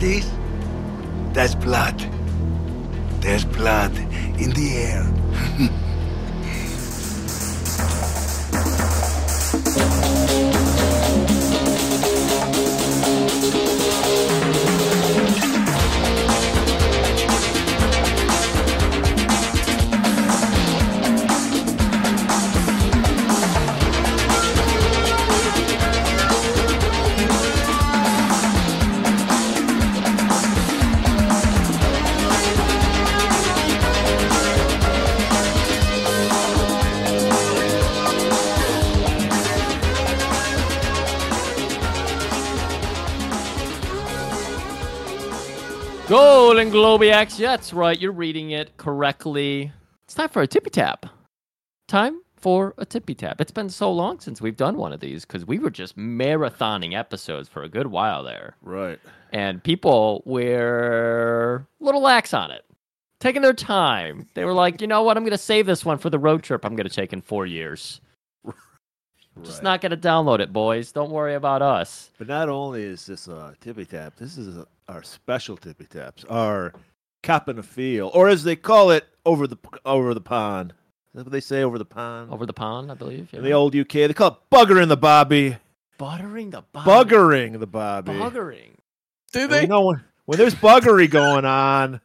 that is? That's blood. There's blood in the air. Golden Globiacs. Yeah, that's right. You're reading it correctly. It's time for a tippy tap. Time for a tippy tap. It's been so long since we've done one of these because we were just marathoning episodes for a good while there. Right. And people were a little lax on it, taking their time. They were like, you know what? I'm going to save this one for the road trip I'm going to take in four years. Just Right. not going to download it, boys. Don't worry about us. But not only is this a tippy tap, this is a, our special tippy taps, our cap in the field, or as they call it, over the over the pond. Is that what they say over the pond? Over the pond, I believe. In the old UK, they call it buggering the bobby. buttering the bottom. Buggering the bobby. Buggering. Do they? You know, when, when there's buggery going on,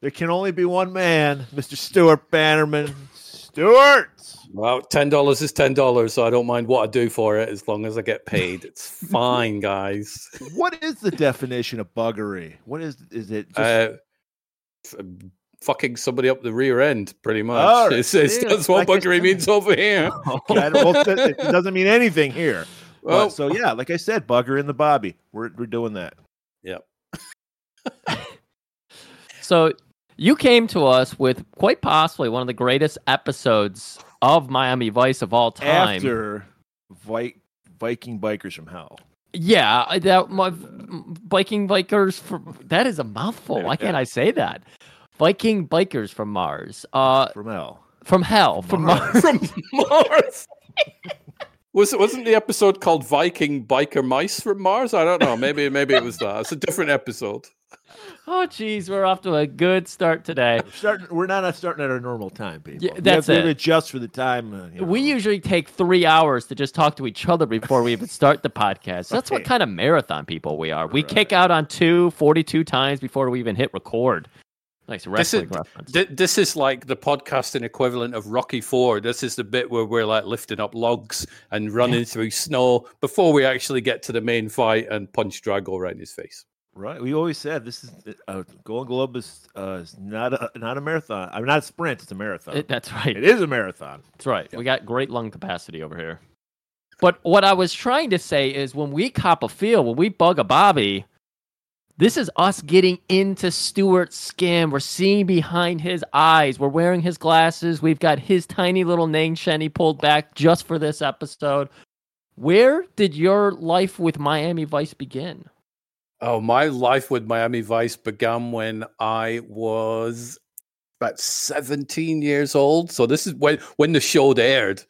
there can only be one man, Mr. Stuart Bannerman. Stuart! Well, ten dollars is ten dollars, so I don't mind what I do for it as long as I get paid. It's fine, guys. What is the definition of buggery? What is is it? Just, Uh, f- fucking somebody up the rear end, pretty much. All right. It's, it's, Yeah, that's what like buggery said. means over here. I well, it it doesn't mean anything here. But, Well, so yeah, like I said, bugger in the Bobby. We're we're doing that. Yep. So you came to us with quite possibly one of the greatest episodes of Miami Vice of all time. After Vi- Viking bikers from hell. Yeah, I- that my Viking bikers from that is a mouthful. Why can't I say that? Viking bikers from Mars. Uh From hell. from hell, from Mars. From Mars. Was it wasn't the episode called Viking Biker Mice from Mars? I don't know. Maybe maybe it was that. It's a different episode. Oh geez, we're off to a good start today. We're starting. We're not starting at our normal time, people. Yeah, We that's have to it. adjust for the time. uh, you know. We usually take three hours to just talk to each other before we even start the podcast. That's what kind of marathon people we are. We kick out on two, 42 times before we even hit record. Nice This wrestling is, reference. thi- this is like the podcasting equivalent of Rocky Four. This is the bit where we're like lifting up logs and running through snow before we actually get to the main fight and punch Drago right in his face. Right. We always said this is uh, Golden Globe is, uh, is not a not a marathon. I'm not a sprint. It's a marathon. It- that's right. it is a marathon. That's right. We got great lung capacity over here. But what I was trying to say is when we cop a feel, when we bug a Bobby, this is us getting into Stuart's skin. We're seeing behind his eyes. We're wearing his glasses. We've got his tiny little name shenny pulled back just for this episode. Where did your life with Miami Vice begin? Oh, my life with Miami Vice began when I was about 17 years old. So this is when when the show aired.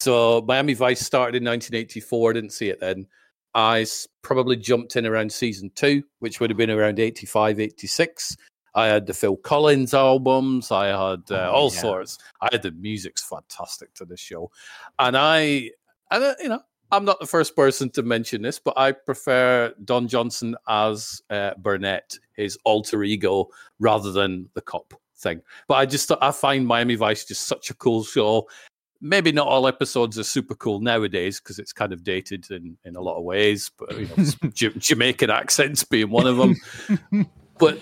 So Miami Vice started in 1984. I Didn't see it then. I probably jumped in around season two, which would have been around 85, 86. I had the Phil Collins albums. I had uh, Oh, all yeah. sorts. I had the music's fantastic to this show, and I, and uh, you know, I'm not the first person to mention this, but I prefer Don Johnson as uh, Burnett, his alter ego, rather than the cop thing. But I just I find Miami Vice just such a cool show. Maybe not all episodes are super cool nowadays because it's kind of dated in, in a lot of ways, but you know, J- Jamaican accents being one of them. but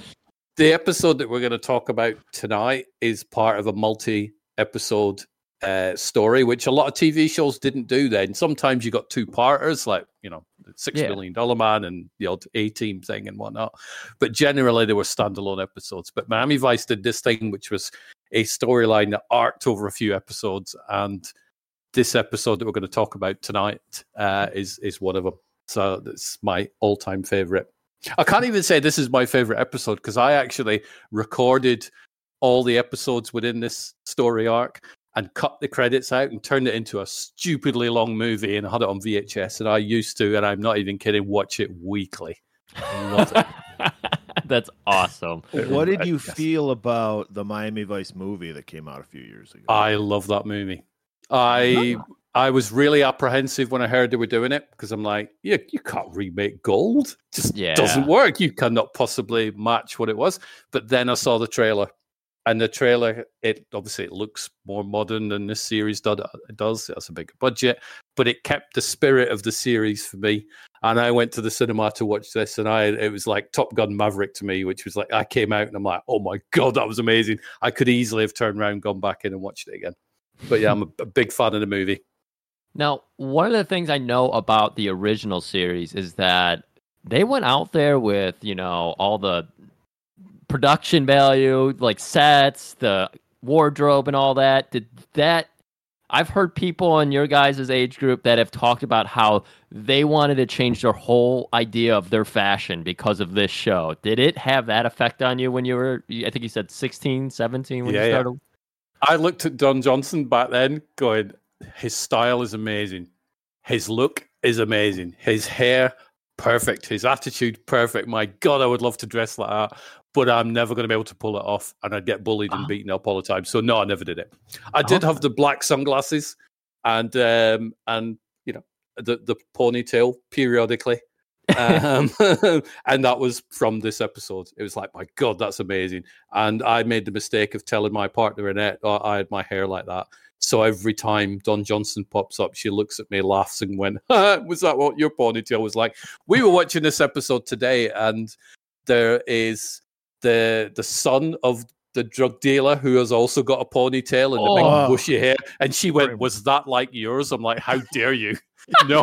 the episode that we're going to talk about tonight is part of a multi episode uh, story, which a lot of TV shows didn't do then. Sometimes you got two parters, like, you know, the Six Yeah. Million Dollar Man and the odd A Team thing and whatnot. But generally, they were standalone episodes. But Miami Vice did this thing, which was a storyline that arced over a few episodes. And this episode that we're going to talk about tonight uh, is, is one of them. So that's my all time favorite. I can't even say this is my favorite episode because I actually recorded all the episodes within this story arc and cut the credits out and turned it into a stupidly long movie and had it on VHS. And I used to, and I'm not even kidding, watch it weekly. It. That's awesome. What did you Yes. feel about the Miami Vice movie that came out a few years ago? I love that movie. I I was really apprehensive when I heard they were doing it because I'm like, yeah, you can't remake Gold. Just Yeah. doesn't work. You cannot possibly match what it was. But then I saw the trailer, and the trailer, it obviously it looks more modern than this series do- does. Uh, it has a bigger budget, but it kept the spirit of the series for me. And I went to the cinema to watch this, and I it was like Top Gun Maverick to me, which was like I came out and I'm like, oh my god, that was amazing. I could easily have turned around, gone back in, and watched it again. But yeah, I'm a, a big fan of the movie. Now, one of the things I know about the original series is that they went out there with, you know, all the production value, like sets, the wardrobe, and all that. Did that? I've heard people in your guys' age group that have talked about how they wanted to change their whole idea of their fashion because of this show. Did it have that effect on you when you were, I think you said 16, 17 when Yeah, you yeah. started? I looked at Don Johnson back then, going, his style is amazing, his look is amazing, his hair perfect, his attitude perfect. My God, I would love to dress like that, but I'm never going to be able to pull it off, and I'd get bullied and Ah. beaten up all the time. So no, I never did it. I did have the black sunglasses and um and you know the the ponytail periodically. um, and that was from this episode. It was like, my God, that's amazing. And I made the mistake of telling my partner Annette oh, I had my hair like that. So every time Don Johnson pops up, she looks at me, laughs, and went, "Was that what your ponytail was like?" We were watching this episode today, and there is the the son of the drug dealer who has also got a ponytail and a Oh. big bushy hair. And she went, "Was that like yours?" I'm like, "How dare you!" no,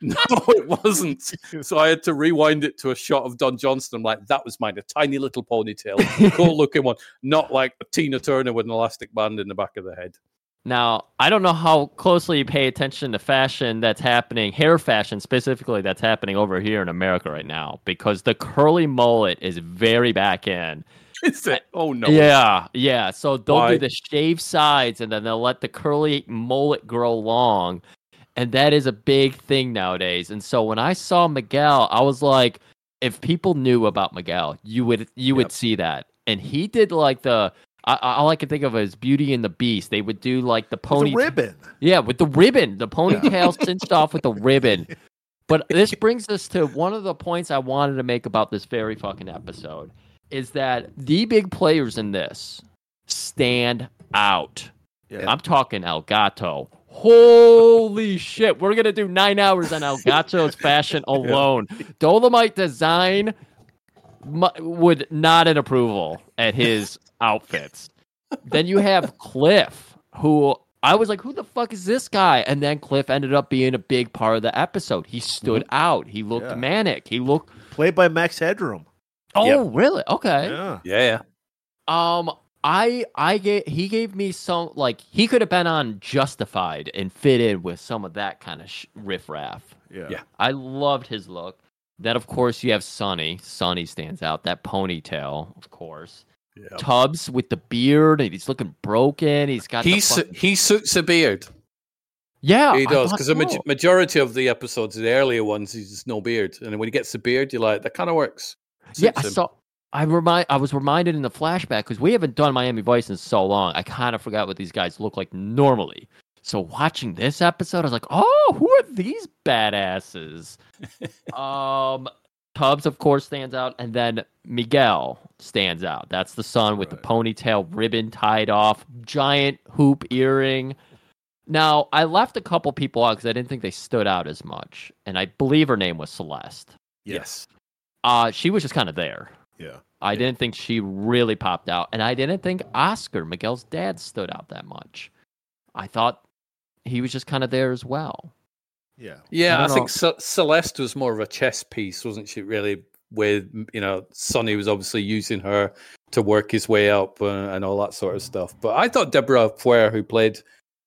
no, it wasn't. So I had to rewind it to a shot of Don Johnson. I'm like, that was mine, a tiny little ponytail, cool looking one, not like a Tina Turner with an elastic band in the back of the head. Now, I don't know how closely you pay attention to fashion that's happening, hair fashion specifically, that's happening over here in America right now, because the curly mullet is very back in. Is it? Oh no! Yeah, yeah. So they'll Why? do the shave sides and then they'll let the curly mullet grow long. And that is a big thing nowadays. And so when I saw Miguel, I was like, if people knew about Miguel, you would you would see that. And he did like the I, I- all I can think of is Beauty and the Beast. They would do like the pony ribbon. yeah, with the ribbon, the ponytail cinched off with the ribbon. But this brings us to one of the points I wanted to make about this very fucking episode is that the big players in this stand out. Yeah. I'm talking El Gato. Holy shit, we're gonna do nine hours on El Gato's fashion alone. Dolemite design would nod an approval at his outfits. Then you have Cliff, who I was like, who the fuck is this guy? And then Cliff ended up being a big part of the episode. He stood out. He looked Yeah. manic. He looked. Played by Max Headroom. Oh, really? Okay. Yeah. Yeah, Um, I I gave he gave me some like he could have been on Justified and fit in with some of that kind of sh- riffraff. Yeah. Yeah. I loved his look. Then of course you have Sonny. Sonny stands out. That ponytail, of course. Yeah. Tubbs with the beard, and he's looking broken. He's got He the su- fucking- he suits a beard. yeah, he does thought because the maj- so. majority of the episodes, the earlier ones, he's just no beard, and when he gets the beard, you're like, that kind of works. Yeah, I Suits him. saw. I remind. I was reminded in the flashback because we haven't done Miami Vice in so long. I kind of forgot what these guys look like normally. So watching this episode, I was like, "Oh, who are these badasses?" um, Tubbs, of course, stands out, and then Miguel stands out. That's the son with the ponytail, ribbon tied off, giant hoop earring. Now, I left a couple people out because I didn't think they stood out as much, and I believe her name was Celeste. Yes. Uh, she was just kind of there. Yeah. I didn't think she really popped out, and I didn't think Oscar, Miguel's dad, stood out that much. I thought he was just kind of there as well. Yeah. Yeah, I I, think Ce- Celeste was more of a chess piece, wasn't she? Really, with you know, Sonny was obviously using her to work his way up uh, and all that sort of stuff. But I thought Deborah Feuer, who played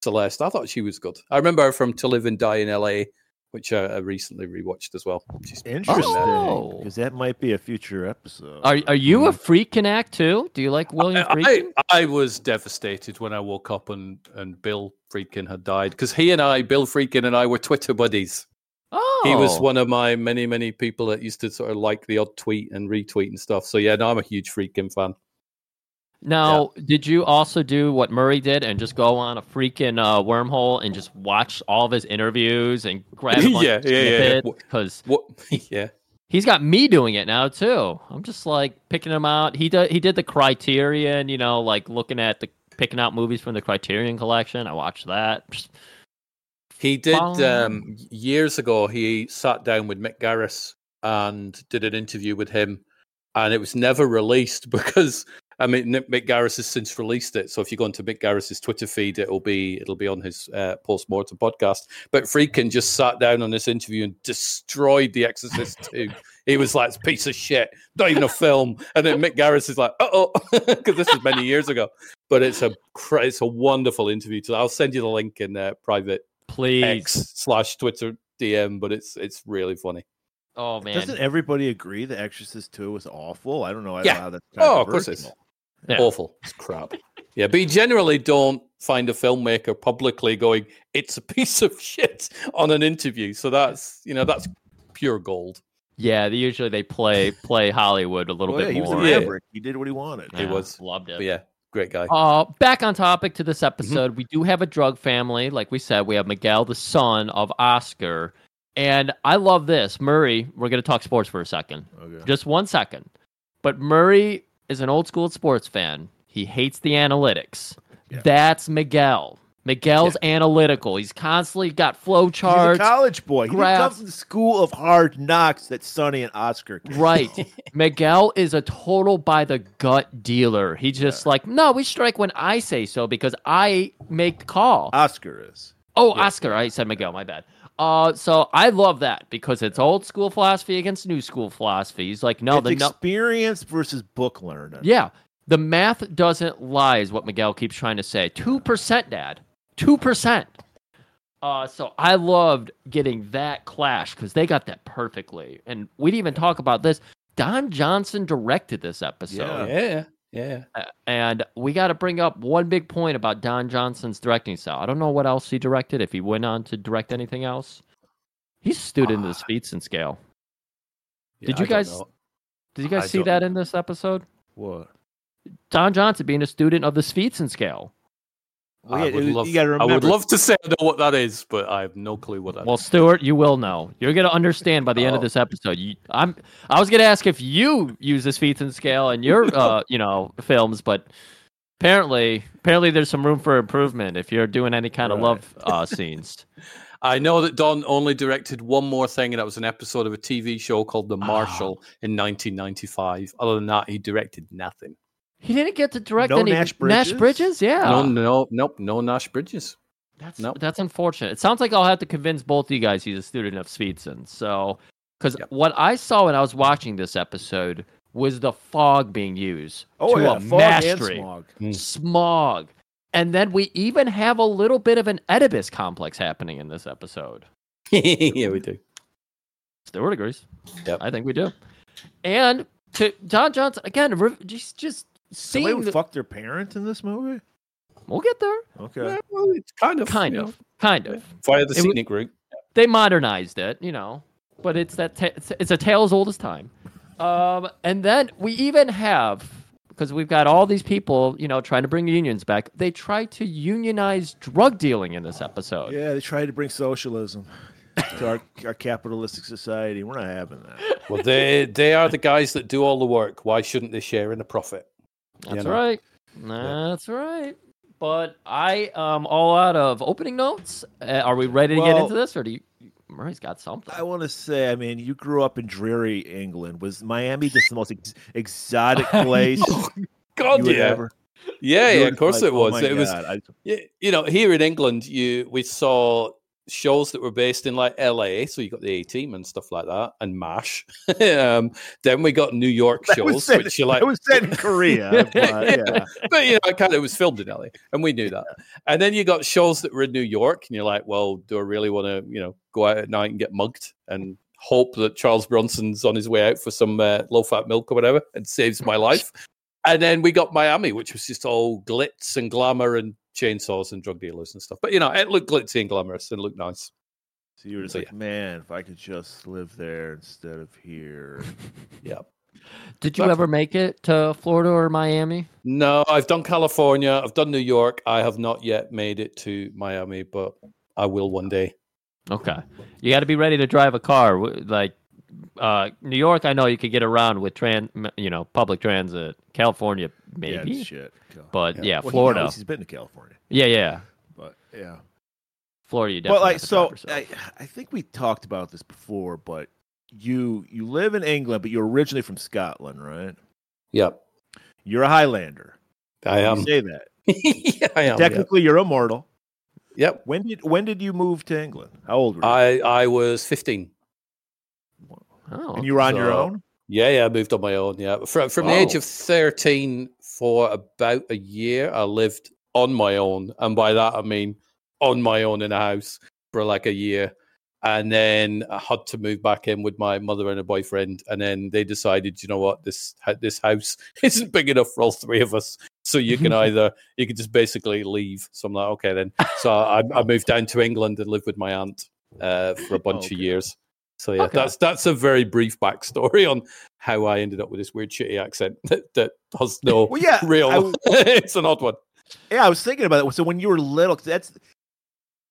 Celeste, I thought she was good. I remember her from To Live and Die in L.A. which I, I recently rewatched as well. which is- Interesting, Oh. because that might be a future episode. Are are you a hmm. Friedkin act too? Do you like William I, Friedkin? I, I was devastated when I woke up and, and Bill Friedkin had died because he and I, Bill Friedkin and I, were Twitter buddies. oh, He was oh. one of my many, many people that used to sort of like the odd tweet and retweet and stuff. So yeah, no, I'm a huge Friedkin fan. Now, did you also do what Murray did and just go on a Friedkin uh, wormhole and just watch all of his interviews and grab a bunch Yeah, of yeah, yeah, yeah. Because What? yeah, he's got me doing it now too. I'm just like picking him out. He did he did the Criterion, you know, like looking at the picking out movies from the Criterion collection. I watched that. Just- he did um, years ago. He sat down with Mick Garris and did an interview with him, and it was never released because I mean Mick Garris has since released it. So if you go into Mick Garris's Twitter feed, it'll be it'll be on his uh, post mortem podcast. But Friedkin just sat down on this interview and destroyed The Exorcist 2. He was like, It's a piece of shit, not even a film. And then Mick Garris is like, uh oh, because this was many years ago. But it's a it's a wonderful interview. So I'll send you the link in uh, private Please. X slash Twitter DM. But it's it's really funny. Oh man. Doesn't everybody agree The Exorcist 2 was awful? I don't know Yeah. how that's Oh, of course it's controversial. Yeah. awful. It's crap. Yeah, but you generally don't find a filmmaker publicly going, "It's a piece of shit" on an interview. So that's you know that's pure gold. Yeah, they, usually they play play Hollywood a little Well, yeah, bit he was a more. Yeah. maverick. He did what he wanted. He was. loved it. But yeah, great guy. Uh, back on topic to Mm-hmm. this episode, we do have a drug family. Like we said, we have Miguel, the son of Oscar. And I love this. Murray, we're going to talk sports for a second. Okay. Just one second. But Murray is an old school sports fan. He hates the analytics. Yeah. That's Miguel. Miguel's analytical. He's constantly got flow He's a charts. college boy. He didn't come graphs. from the school of hard knocks that Sonny and Oscar. came Right. Miguel is a total by the gut dealer. He's just like, no, we strike when I say so because I make the call. Oscar is. Oh, Oscar. I said Miguel. My bad. Uh, so I love that because it's old school philosophy against new school philosophy. He's like, no, it's the no- experience versus book learning. yeah, the math doesn't lie, is what Miguel keeps trying to say. Two percent, Dad. Two percent. Uh, so I loved getting that clash because they got that perfectly, and we didn't even talk about this. Don Johnson directed this episode. yeah, yeah. Uh, And we got to bring up one big point about Don Johnson's directing style. I don't know what else he directed, if he went on to direct anything else. He's a student of the Speedson scale. Yeah, Did you don't guys- Did you guys I see that in this episode? What? Don Johnson being a student of the Speedson scale. Well, I yeah, would love, you gotta I would love to say I know what that is, but I have no clue what that is. Well, Stuart, you will know. You're gonna understand by the end of Oh. this episode. You, I'm. I was gonna ask if you use the Speedson scale in your, uh, you know, films, but apparently, apparently, there's some room for improvement if you're doing any kind of love uh, scenes. I know that Don only directed one more thing, and that was an episode of a TV show called The Marshal in 1995. Other than that, he directed nothing. He didn't get to direct No any Nash Bridges? Bridges? Yeah. No, no, nope, no Nash Bridges. That's Nope. that's unfortunate. It sounds like I'll have to convince both of you guys he's a student of Speedson. So, because Yep. what I saw when I was watching this episode was the fog being used Oh to yeah, a fog mastery, and smog. Hmm. smog, and then we even have a little bit of an Oedipus complex happening in this episode. yeah, we do. Stuart agrees. Yep. I think we do. And to John Johnson again, just just Somebody seeing. would The, fuck their parent in this movie. we'll get there. Okay. Yeah, well, it's kind of, Kind of, know, kind of. via the It scenic route. they modernized it, you know, but it's that ta- it's, it's a tale as old as time. Um, and then we even have because we've got all these people, you know, trying to bring unions back. They try to unionize drug dealing in this episode. Yeah, they tried to bring socialism to our, our capitalistic society. We're not having that. Well, they they are the guys that do all the work. Why shouldn't they share in the profit? That's know. right. That's right. But I um all out of opening notes. Uh, are we ready to get into this, or do you? Murray's got something. I want to say, I mean, you grew up in dreary England. Was Miami just the most ex- exotic place God, you would yeah. ever? yeah, yeah. Of course like, it oh was. my it was God, I- Y- you know here in england you we saw shows that were based in like LA. So you got the A Team and stuff like that, and MASH. um, then we got New York That shows, set- which you like. It was set in Korea. but, yeah. but you know, it kind of it was filmed in LA, and we knew that. And then you got shows that were in New York, and you're like, well, do I really want to, you know, go out at night and get mugged and hope that Charles Bronson's on his way out for some uh, low fat milk or whatever and saves my life? And then we got Miami, which was just all glitz and glamour and chainsaws and drug dealers and stuff. But you know, it looked glitzy and glamorous and looked nice. So you were just So, like, man, if I could just live there instead of here. Yeah. Did you But- ever make it to Florida or Miami? No, I've done California. I've done New York. I have not yet made it to Miami, but I will one day. Okay. You got to be ready to drive a car. Like uh, New York, I know you could get around with tran, m- you know, public transit. California, maybe. Yeah, maybe, shit. But Yeah. yeah, Well, Florida. knows, He's been to California, Yeah, yeah, but yeah. Florida. You definitely But like, have to so. I, I think we talked about this before, but you you live in England, but you're originally from Scotland, right? Yep, You're a Highlander. I You am. say that. yeah, I am. Yep. Technically, you're immortal. yep. When did when did you move to England? How old were you? I I was 15. Oh, and you were on your own. Yeah, yeah, I moved on my own. Yeah, from from the age of 13 for about a year, I lived on my own, and by that I mean on my own in a house for like a year. And then I had to move back in with my mother and a boyfriend. And then they decided, you know what, this this house isn't big enough for all three of us. So you can either you can just basically leave. So I'm like, okay then. So I, I moved down to England and lived with my aunt uh, for a bunch Okay. of years. So yeah, Okay. that's that's a very brief backstory on how I ended up with this weird shitty accent that, that has no Well, yeah, real. I- it's an odd one. Yeah, I was thinking about it. So when you were little, that's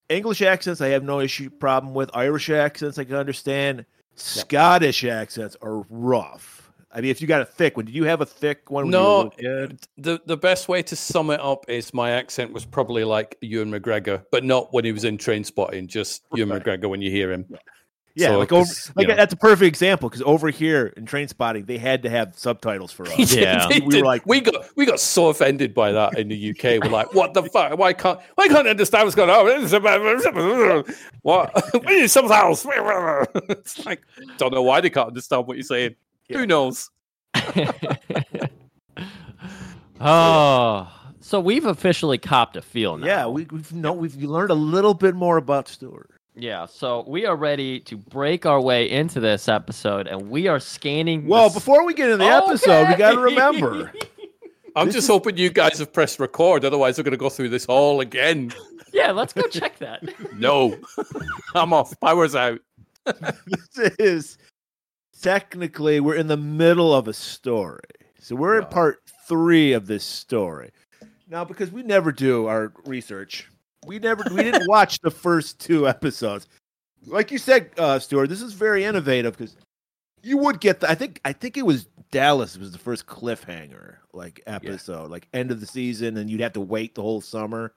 English accents. I have no issue problem with Irish accents. I can understand. Scottish accents are rough. I mean, if you got a thick one, did you have a thick one? When you were No, the the best way to sum it up is my accent was probably like Ewan McGregor, but not when he was in Trainspotting. Just Ewan Right. McGregor when you hear him. Yeah, So, like over, 'cause, like know. that's a perfect example because over here in Trainspotting, they had to have subtitles for us. Yeah. They We were like- we got we got so offended by that in the UK. We're like, what the fuck? Why can't why can't I understand what's going on? What? We need something else. It's like don't know why they can't understand what you're saying. Yeah. Who knows? oh, so we've officially copped a feel now. Yeah, we, we've no, we've learned a little bit more about Stuart. Yeah, so we are ready to break our way into this episode, and we are scanning. Well, s- before we get into the episode, we got to remember. I'm This just is- hoping you guys have pressed record. Otherwise, we're going to go through this all again. yeah, let's go check that. No, I'm off. Power's out. this is technically we're in the middle of a story. So we're in part three of this story. Now, because we never do our research, we never we didn't watch the first two episodes. Like you said, uh, Stuart, this is very innovative because you would get the I think I think it was Dallas was the first cliffhanger like episode, like end of the season, and you'd have to wait the whole summer.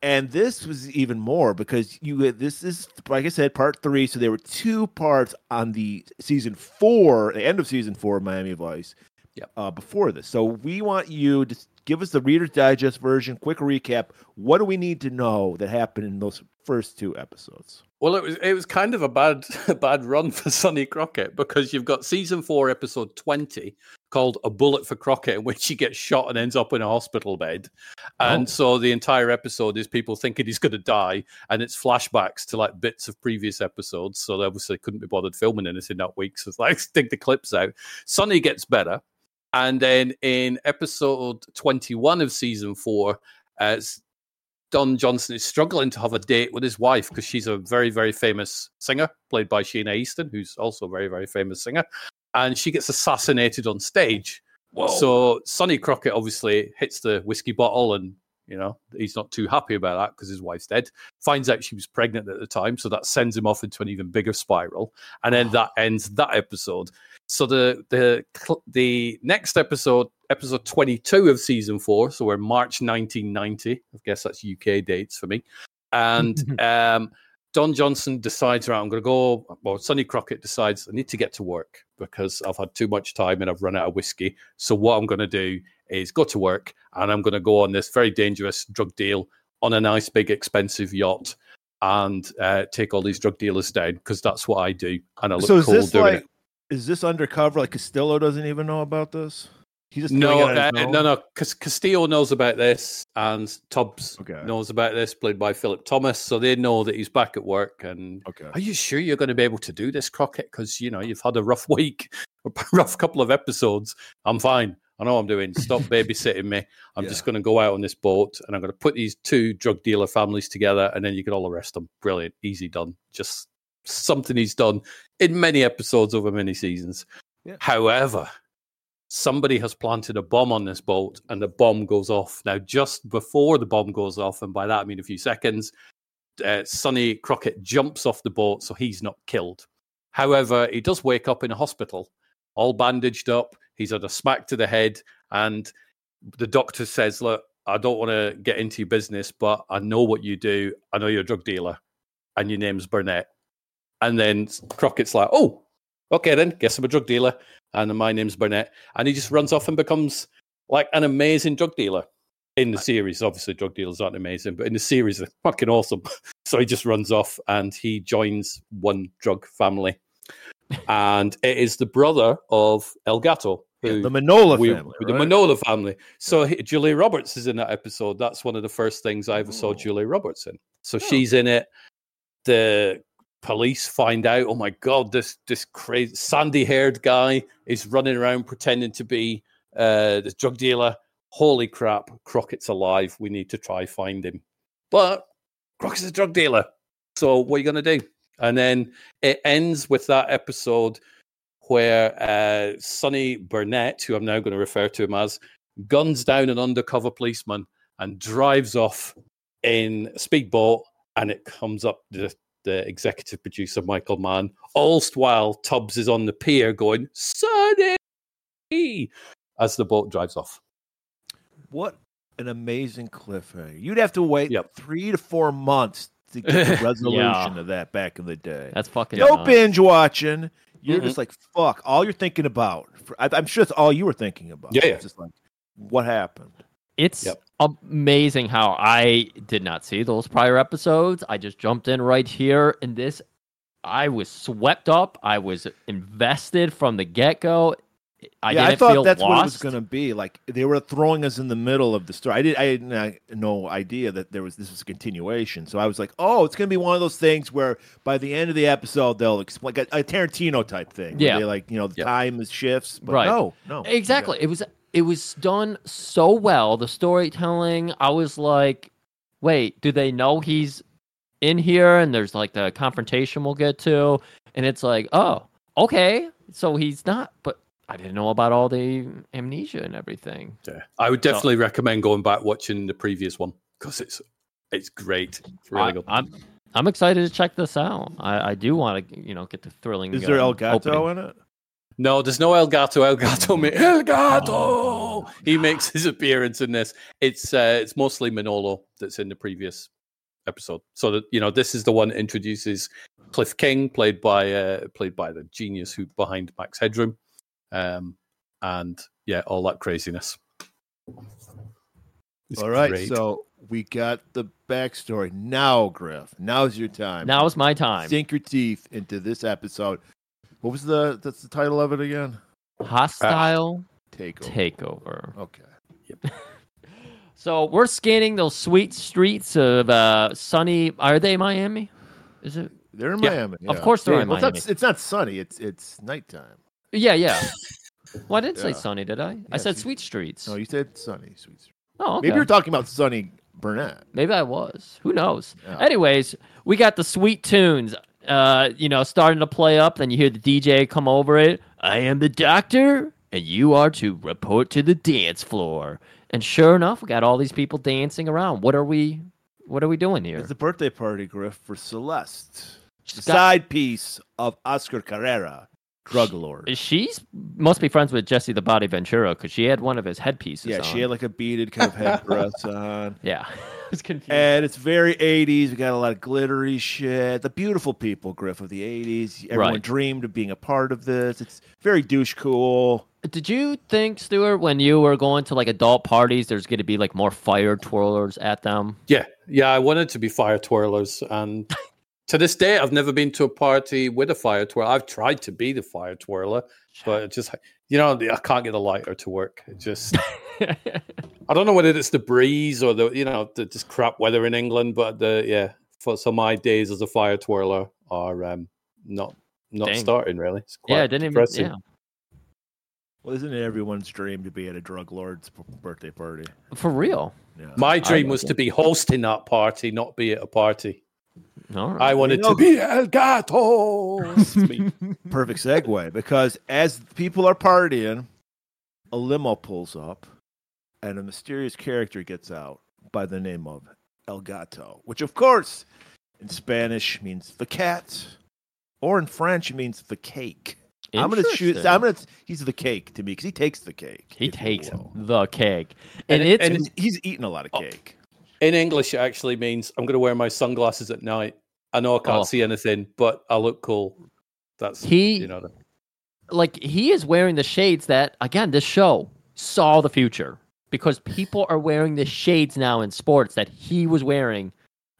And this was even more because you this is like I said, part three. So there were two parts on the season four, the end of season four of Miami Vice. Yep. Uh, before this, so we want you to give us the Reader's Digest version, quick recap. What do we need to know that happened in those first two episodes? Well, it was it was kind of a bad a bad run for Sonny Crockett because you've got season four, episode twenty, called "A Bullet for Crockett," in which he gets shot and ends up in a hospital bed, and Oh. so the entire episode is people thinking he's going to die, and it's flashbacks to like bits of previous episodes. So they obviously couldn't be bothered filming anything that week, so it's like dig the clips out. Sonny gets better, and then in episode twenty-one of season four, uh, as Don Johnson is struggling to have a date with his wife because she's a very, very famous singer, played by Sheena Easton, who's also a very, very famous singer. And she gets assassinated on stage. So Sonny Crockett obviously hits the whiskey bottle and, you know, he's not too happy about that because his wife's dead. Finds out she was pregnant at the time. So that sends him off into an even bigger spiral. And then that ends that episode. So the the the next episode, episode twenty two of season four, so we're March nineteen ninety. I guess that's UK dates for me. And um, Don Johnson decides, right, I'm going to go. Well, Sonny Crockett decides I need to get to work because I've had too much time and I've run out of whiskey. So what I'm going to do is go to work and I'm going to go on this very dangerous drug deal on a nice big expensive yacht. and uh, take all these drug dealers down because that's what I do, and I look So cool doing like it. Is this undercover? Like Castillo doesn't even know about this. He's just No, doing it on uh, no, no. Castillo knows about this, and Tubbs Okay. knows about this, played by Philip Thomas. So they know that he's back at work. And Okay. are you sure you're going to be able to do this, Crockett? Because you know you've had a rough week, a rough couple of episodes. I'm fine. I know what I'm doing. Stop babysitting me. I'm Yeah. just going to go out on this boat, and I'm going to put these two drug dealer families together, and then you can all arrest them. Brilliant, easy done. Just something he's done in many episodes over many seasons. Yeah. However, somebody has planted a bomb on this boat and the bomb goes off. Now, just before the bomb goes off, and by that I mean a few seconds, uh, Sonny Crockett jumps off the boat, so he's not killed. However, he does wake up in a hospital, all bandaged up. He's had a smack to the head, and the doctor says, Look, I don't want to get into your business, but I know what you do. I know you're a drug dealer, and your name's Burnett. And then Crockett's like, Oh, okay, then, guess I'm a drug dealer and my name's Burnett. And he just runs off and becomes like an amazing drug dealer in the series. Obviously, drug dealers aren't amazing, but in the series, they're fucking awesome. so he just runs off and he joins one drug family. and it is the brother of El Gato. Yeah, the Manola we- family. The right? Manola family. So Julia Roberts is in that episode. That's one of the first things I ever saw Oh. Julia Roberts in. So Oh. she's in it. The police find out, oh my god, this this crazy sandy haired guy is running around pretending to be uh the drug dealer. Holy crap, Crockett's alive. We need to try find him. But Crockett's a drug dealer. So what are you gonna do? And then it ends with that episode where uh, Sonny Burnett, who I'm now going to refer to him as, guns down an undercover policeman and drives off in a speedboat, and it comes up the, the executive producer Michael Mann, allst while Tubbs is on the pier going Sonny as the boat drives off. What an amazing cliffhanger! You'd have to wait Yep. three to four months to get the resolution Yeah. of that back in the day. That's fucking. no nuts. binge watching. You're Mm-mm. just like fuck. All you're thinking about. I, I'm sure it's all you were thinking about. Yeah, yeah. It's just like what happened. It's Yep. amazing how I did not see those prior episodes. I just jumped in right here in this. I was swept up. I was invested from the get go. I yeah, didn't I thought feel that's lost. what it was going to be. Like they were throwing us in the middle of the story. I did. I had no- no idea that there was this was a continuation. So I was like, oh, it's going to be one of those things where by the end of the episode they'll explain like a, a Tarantino type thing. Yeah. they like you know the Yeah. time is shifts. But Right. No, no, Exactly. It was it was done so well. The storytelling, I was like, wait, do they know he's in here? And there's like the confrontation we'll get to, and it's like, oh, okay, so he's not. But I didn't know about all the amnesia and everything. Yeah. I would definitely recommend going back watching the previous one because it's it's great. It's really I, good. I'm I'm excited to check this out. I, I do want to, you know, get the thrilling. Is there um, El Gato opening. in it? No, there's no El Gato. El Gato, ma- El Gato. He makes his appearance in this. It's uh, it's mostly Manolo that's in the previous episode. So that you know, this is the one that introduces Cliff King, played by uh, played by the genius who behind Max Headroom, um, and yeah, all that craziness. It's All right, great. so we got the backstory now, Griff. Now's your time. Now's my time. sink your teeth into this episode. What was the that's the title of it again? Hostile Takeover. takeover. Okay. Yep. So we're scanning those sweet streets of uh, sunny. Are they Miami? Is it? They're in Yeah, Miami. of course they're Yeah, in well, Miami. It's not, it's not sunny. It's it's nighttime. Yeah, yeah. Well, I didn't say sunny, did I? I said sweet streets. No, you said sunny. Sweet. Street. oh, okay. Maybe you're talking about Sunny Burnett. Maybe I was. Who knows? Yeah. Anyways, we got the sweet tunes, uh, you know, starting to play up. Then you hear the DJ come over it. I am the doctor, and you are to report to the dance floor. And sure enough, we got all these people dancing around. What are we? What are we doing here? It's a birthday party, Griff, for Celeste. The She's got- side piece of Oscar Carrera, drug lord. She's must be friends with Jesse the Body Ventura because she had one of his headpieces. Yeah, on. she had like a beaded kind of headdress on. Yeah, it's confusing. And it's very 80s. We got a lot of glittery shit. The beautiful people, Griff, of the 80s. Everyone Right. dreamed of being a part of this. It's very douche cool. Did you think, Stuart, when you were going to like adult parties, there's going to be like more fire twirlers at them? Yeah, yeah, I wanted to be fire twirlers, and to this day, I've never been to a party with a fire twirler. I've tried to be the fire twirler, but it just you know I can't get a lighter to work. It just I don't know whether it's the breeze or the you know the just crap weather in England, but the yeah, for so my days as a fire twirler are um, not not Dang. starting really. It's quite yeah, didn't even. depressing. Yeah, Well, isn't it everyone's dream to be at a drug lord's birthday party? for real. Yeah. My dream was to be hosting that party, not be at a party. All right. I wanted know- to be El Gato. Perfect segue because as people are partying, a limo pulls up and a mysterious character gets out by the name of El Gato, which of course in Spanish means the cat, or in French it means the cake. I'm gonna choose. I'm gonna. He's the cake to me because he takes the cake. He takes the cake, and, And- it's and- He's, he's eating a lot of Oh. cake. In English, it actually means I'm going to wear my sunglasses at night. I know I can't Oh. see anything, but I look cool. That's He- you know. the- like he is wearing the shades that again this show saw the future because people are wearing the shades now in sports that he was wearing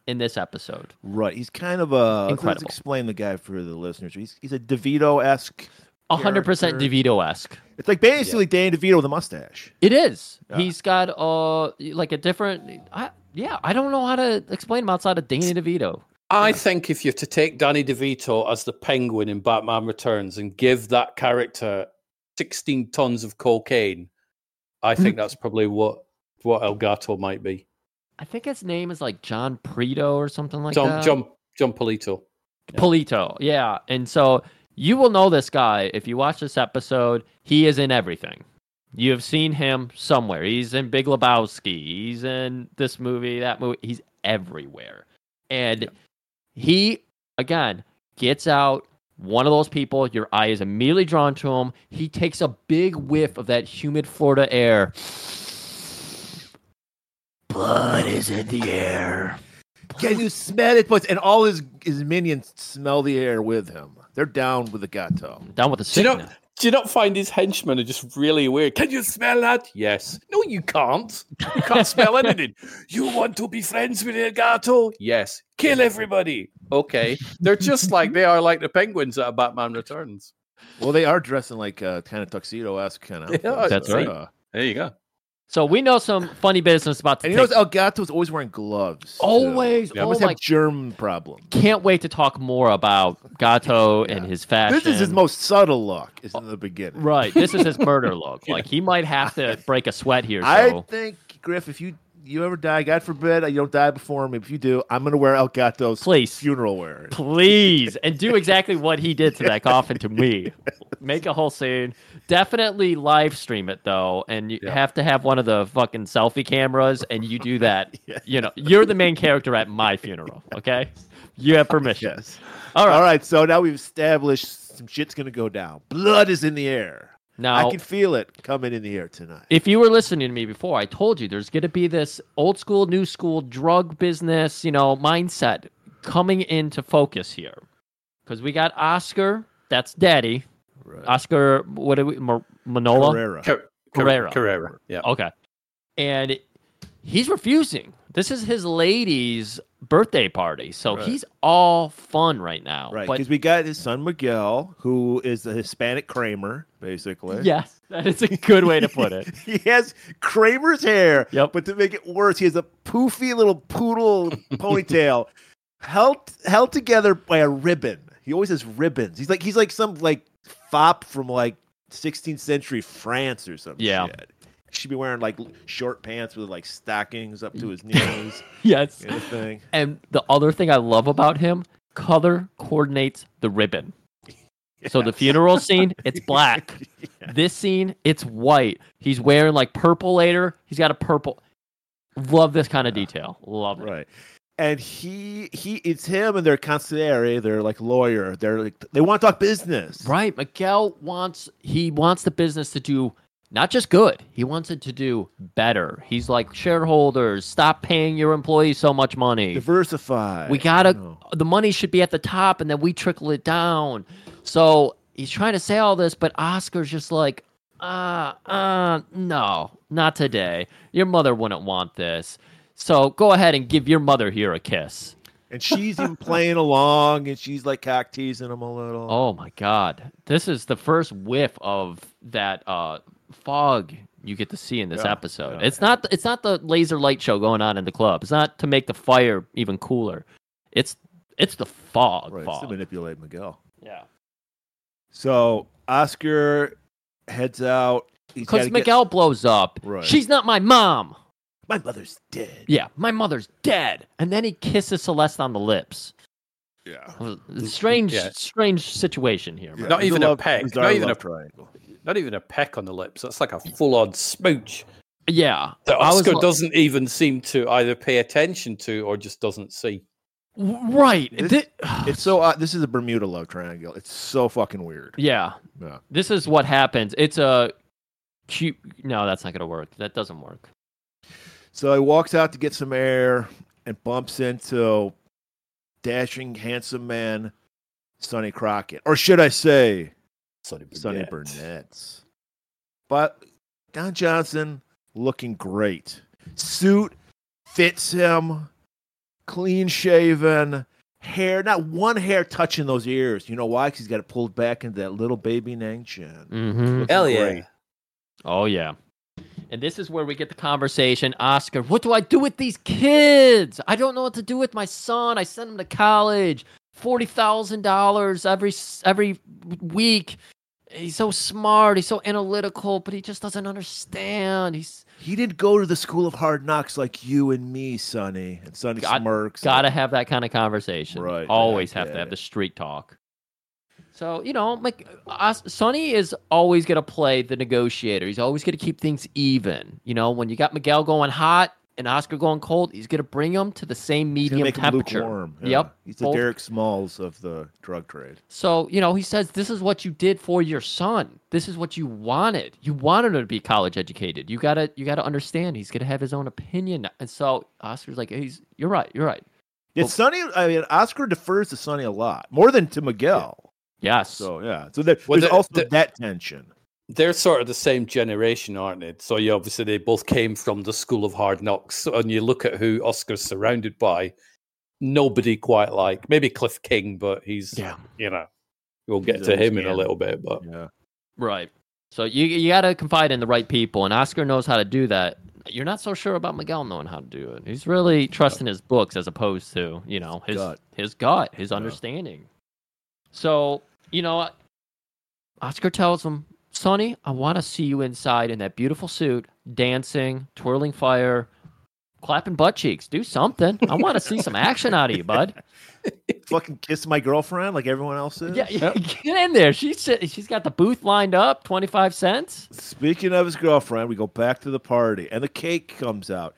in this episode. Right. He's kind of a. Let's, let's explain the guy for the listeners. He's he's a DeVito esque. A hundred percent Character. DeVito esque. It's like basically Danny DeVito with a mustache. It is. Yeah. He's got uh like a different. I, yeah, I don't know how to explain him outside of Danny DeVito. I think if you're to take Danny DeVito as the Penguin in Batman Returns and give that character 16 tons of cocaine, I think that's probably what what El Gato might be. I think his name is like John Prito or something like John that. John Jon Polito. yeah. Polito, yeah. And so you will know this guy if you watch this episode. He is in everything. You have seen him somewhere. He's in Big Lebowski. He's in this movie, that movie. He's everywhere. And he, again, gets out. One of those people, your eye is immediately drawn to him. He takes a big whiff of that humid Florida air. Blood is in the air. Can you smell it, boys? And all his his minions smell the air with him. They're down with the gato. Down with the Do you, sickness. Not, do you not find his henchmen are just really weird? Can you smell that? Yes. No, you can't. You can't smell anything. You want to be friends with El Gato? Yes. Kill everybody. Okay. They're just like they are like the penguins at Batman Returns. Well, they are dressing like uh, kind of tuxedo esque kind of. Yeah, That's right. There you go. So we know some funny business about And you notice El Gato's always wearing gloves. Always, Always. Yeah, oh must my! have germ problems. Can't wait to talk more about Gato and his fashion. This is his most subtle look. Is in the beginning. right. This is his murder look. Like he might have to break a sweat here. So. I think Griff, if you you ever die, God forbid you don't die before me. If you do, I'm gonna wear El Gato's Please. funeral wear. please and do exactly what he did to that coffin to me. Make a whole scene. Definitely live stream it though, and you Yeah. have to have one of the fucking selfie cameras, and you do that. You know, you're the main character at my funeral. Okay, you have permission. Yes. All right. All right. So now we've established some shit's gonna go down. Blood is in the air. Now I can feel it coming in the air tonight. if you were listening to me before, I told you there's going to be this old school, new school drug business, you know, mindset coming into focus here. Because we got Oscar, that's Daddy. Right. Oscar, what do we, Mar- Manola? Carrera. Car- Carrera. Carrera. Yeah. Okay. And he's refusing. This is his lady's birthday party. So Right. he's all fun right now. Right, because we got his son Miguel, who is the Hispanic Kramer, basically. yes, that is a good way to put it. he has Kramer's hair. Yep. But to make it worse, he has a poofy little poodle ponytail held held together by a ribbon. He always has ribbons. He's like he's like some like fop from like 16th century France or something. Yeah. Shit. He should be wearing like short pants with like stockings up to his knees. yes. kind of thing. And the other thing I love about him, color coordinates the ribbon. So the funeral scene, it's black. This scene, it's white. He's wearing like purple later. He's got a purple. Love this kind of detail. Love it. Right. and he he it's him and their consigliere, their like lawyer. They're like they want to talk business. Right. Miguel wants he wants the business to do not just good. He wants it to do better. He's like shareholders, stop paying your employees so much money. Diversify. We gotta No. the money should be at the top and then we trickle it down. So he's trying to say all this, but Oscar's just like, uh, uh, no, not today. Your mother wouldn't want this. So go ahead and give your mother here a kiss. And she's even playing along, and she's like cock teasing him a little. Oh my god. This is the first whiff of that uh fog you get to see in this Yeah, episode. yeah. It's not it's not the laser light show going on in the club. It's not to make the fire even cooler. It's it's the fog. right, it's to manipulate Miguel. Yeah. So Oscar heads out. Because gotta get- Miguel blows up. Right. She's not my mom. my mother's dead. Yeah, my mother's dead. And then he kisses Celeste on the lips. Yeah. Strange, Yeah. strange situation here. Yeah, Not it was even a love- peck, it was not even a- triangle. Not even a peck on the lips. That's like a full on smooch Yeah. that Oscar li- doesn't even seem to either pay attention to or just doesn't see. Right. This- Thi- It's so. Uh, this is a Bermuda love triangle. It's so fucking weird. yeah. Yeah. This is what happens. It's a cute. No, that's not going to work. That doesn't work. So he walks out to get some air and bumps into dashing, handsome man, Sonny Crockett, or should I say, Sonny Burnett. Sonny Burnett's. But Don Johnson looking great. Suit fits him, clean shaven, hair, not one hair touching those ears. You know why? Because he's got it pulled back into that little baby Nang chin. Mm-hmm. Hell yeah. great. Oh yeah. And this is where we get the conversation. Oscar, what do I do with these kids? I don't know what to do with my son. I sent him to college, forty thousand dollars every every week. He's so smart. He's so analytical, but he just doesn't understand. He's He didn't go to the school of hard knocks like you and me, Sonny. And Sonny Got- smirks. got to have that kind of conversation. Right, Always have to have it. the street talk. So you know, like Sonny is always going to play the negotiator. He's always going to keep things even. You know, when you got Miguel going hot and Oscar going cold, he's going to bring them to the same He's medium make temperature. lukewarm. Yeah. Yep. He's the both- Derek Smalls of the drug trade. So you know, he says this is what you did for your son. This is what you wanted. You wanted him to be college educated. You gotta, you gotta understand. He's gonna have his own opinion. And so Oscar's like, he's, you're right, you're right. Yeah, Well- Sonny. I mean, Oscar defers to Sonny a lot more than to Miguel. Yes. So yeah. So there, Well, there's the- also the- that tension. They're sort of the same generation, aren't they? So you obviously they both came from the school of hard knocks. And you look at who Oscar's surrounded by, nobody quite like maybe Cliff King, but he's yeah. you know we'll get He's to a him in a little bit. But Yeah. Right. So you you got to confide in the right people, and Oscar knows how to do that. You're not so sure about Miguel knowing how to do it. He's really trusting his books as opposed to you know his Gut. his gut, his understanding. So you know, Oscar tells him, "Sonny, I want to see you inside in that beautiful suit, dancing, twirling fire." Clapping butt cheeks. Do something. I want to see some action out of you, bud. Fucking kiss my girlfriend like everyone else is. Yeah, yeah, get in there. She's she's got the booth lined up, twenty five cents. Speaking of his girlfriend, we go back to the party, and the cake comes out.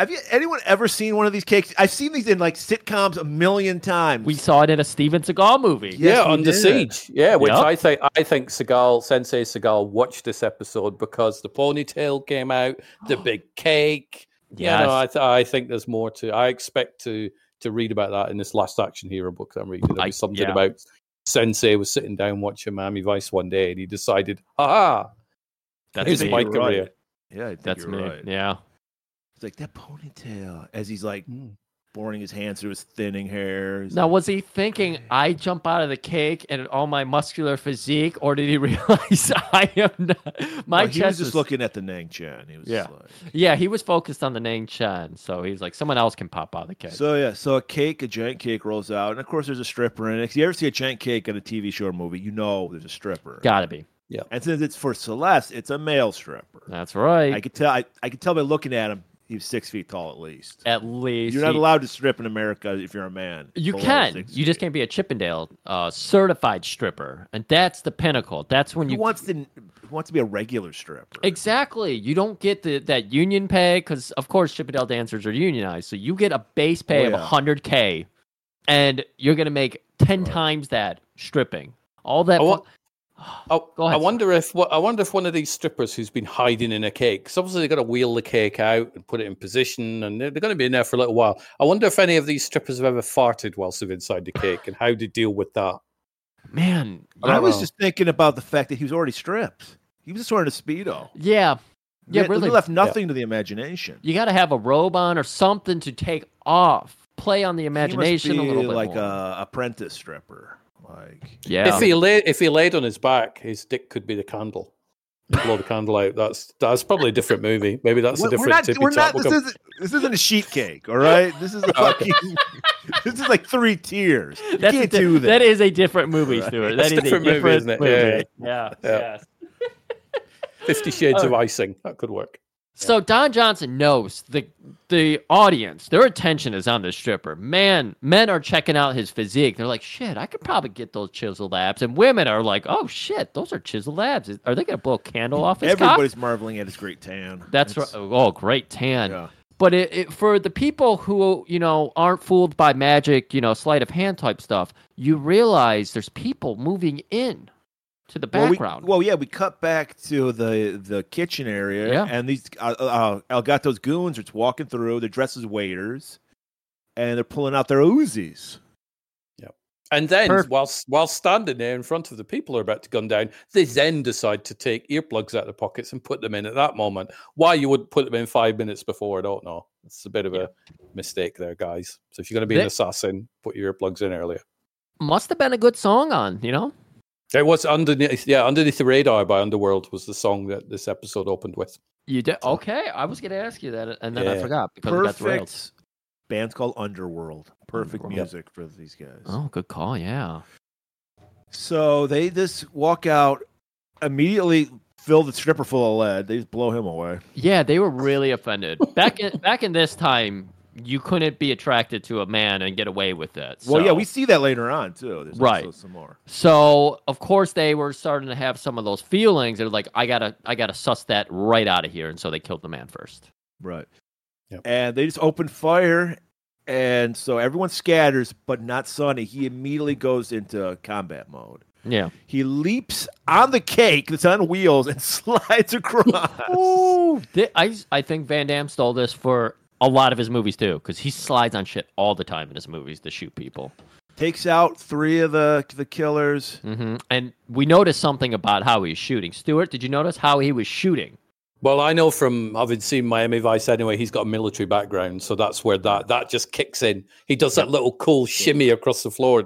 Have you anyone ever seen one of these cakes? I've seen these in like sitcoms a million times. We saw it in a Steven Seagal movie. Yes, yeah, we Under. Siege. Yeah, which Yep. I think I think Seagal Sensei Seagal watched this episode because the ponytail came out, the big cake. Yeah, Yes. no, I, th- I think there's more to. I expect to to read about that in this last action hero book that I'm reading. There'll be something yeah. about Sensei was sitting down watching Miami Vice one day and he decided, "Ha That's my You're career. right. Yeah, I think That's you're me. right. Yeah. It's like that ponytail as he's like Mm. boring his hands through his thinning hair. He's Now, like, was he thinking I jump out of the cake and all my muscular physique, or did he realize I am not, my no, he chest was just is- looking at the Nang Chan. He was Yeah. like, Yeah, he was focused on the Nang Chen, so he was like, someone else can pop out of the cake. So yeah, so a cake, a giant cake rolls out, and of course there's a stripper in it. If you ever see a giant cake on a TV show or movie, you know there's a stripper. Gotta be. Yeah. And since it's for Celeste, it's a male stripper. That's right. I could tell. I, I could tell by looking at him, He's six feet tall at least. At least You're not he- allowed to strip in America if you're a man. You can. You just can't be a Chippendale uh, certified stripper, and that's the pinnacle. That's when Who you wants to wants to be a regular stripper? exactly. You don't get the that union pay because, of course, Chippendale dancers are unionized. So you get a base pay Oh, of hundred k, and you're gonna make ten times that stripping. All that. I fu- Oh, Go ahead, I wonder if what I wonder if one of these strippers who's been hiding in a cake, because obviously they've got to wheel the cake out and put it in position, and they're, they're going to be in there for a little while. I wonder if any of these strippers have ever farted whilst they're inside the cake, and how they deal with that. man. I I was know. just thinking about the fact that he was already stripped. He was just wearing a speedo. Yeah. Yeah, He- really. He left nothing to the imagination. You got to have a robe on or something to take off. Play on the imagination he must a little bit like more. a apprentice stripper. Like yeah. If he lay if he laid on his back, his dick could be the candle. Blow the candle out. That's that's probably a different movie. Maybe that's a We're- different we're not. We're top. not We'll this, come- isn't, this isn't a sheet cake. All right. This is a fucking. this is like three tiers. You That's a can't di- do that. That is a different movie, Right. Stuart. That's That is a different movie, different isn't it? movie. Yeah, Yeah. Yeah. yes. Fifty Shades of Uh, Icing. That could work. So Don Johnson knows the the audience, their attention is on the stripper. Man, men are checking out his physique. They're like, "Shit, I could probably get those chiseled abs." And women are like, "Oh shit, those are chiseled abs. Are they gonna blow a candle off his cock?" Everybody's marveling at his great tan. That's right. Oh, great tan. Yeah. But it, it, for the people who you know aren't fooled by magic, you know, sleight of hand type stuff, you realize there's people moving in to the Well, we- background. Well, yeah, we cut back to the the kitchen area, Yeah. and these uh, uh, El Gato's goons are walking through. They're dressed as waiters, and they're pulling out their Uzis. Yep. And then, Perfect. whilst while standing there in front of the people who are about to gun down, they then decide to take earplugs out of their pockets and put them in at that moment. Why you would put them in five minutes before, I don't know. It's a bit of a mistake there, guys. So if you're going to be They- an assassin, put your earplugs in earlier. Must have been a good song on, you know. It was underneath, yeah, underneath the radar by Underworld was the song that this episode opened with. You did okay. I was going to ask you that, and then I forgot because we got derailed. Perfect. Band's called Underworld. Perfect Underworld. music for these guys. Oh, good call. Yeah. So they just walk out, immediately fill the stripper full of lead. They just blow him away. Yeah, they were really offended. Back in back in this time, you couldn't be attracted to a man and get away with it. Well, yeah, we see that later on too. There's Right. also some more. So of course they were starting to have some of those feelings. They're like, I gotta, I gotta suss that right out of here, and so they killed the man first. Right. Yep. And they just open fire, and so everyone scatters, but not Sonny. He immediately goes into combat mode. Yeah. He leaps on the cake that's on wheels and slides across. Ooh, thi- I, I think Van Damme stole this for a lot of his movies too, because he slides on shit all the time in his movies to shoot people. Takes out three of the the killers. hmm And we noticed something about how he was shooting. Stuart, did you notice how he was shooting? Well, I know from having seen Miami Vice anyway, he's got a military background, so that's where that that just kicks in. He does that little cool shimmy across the floor,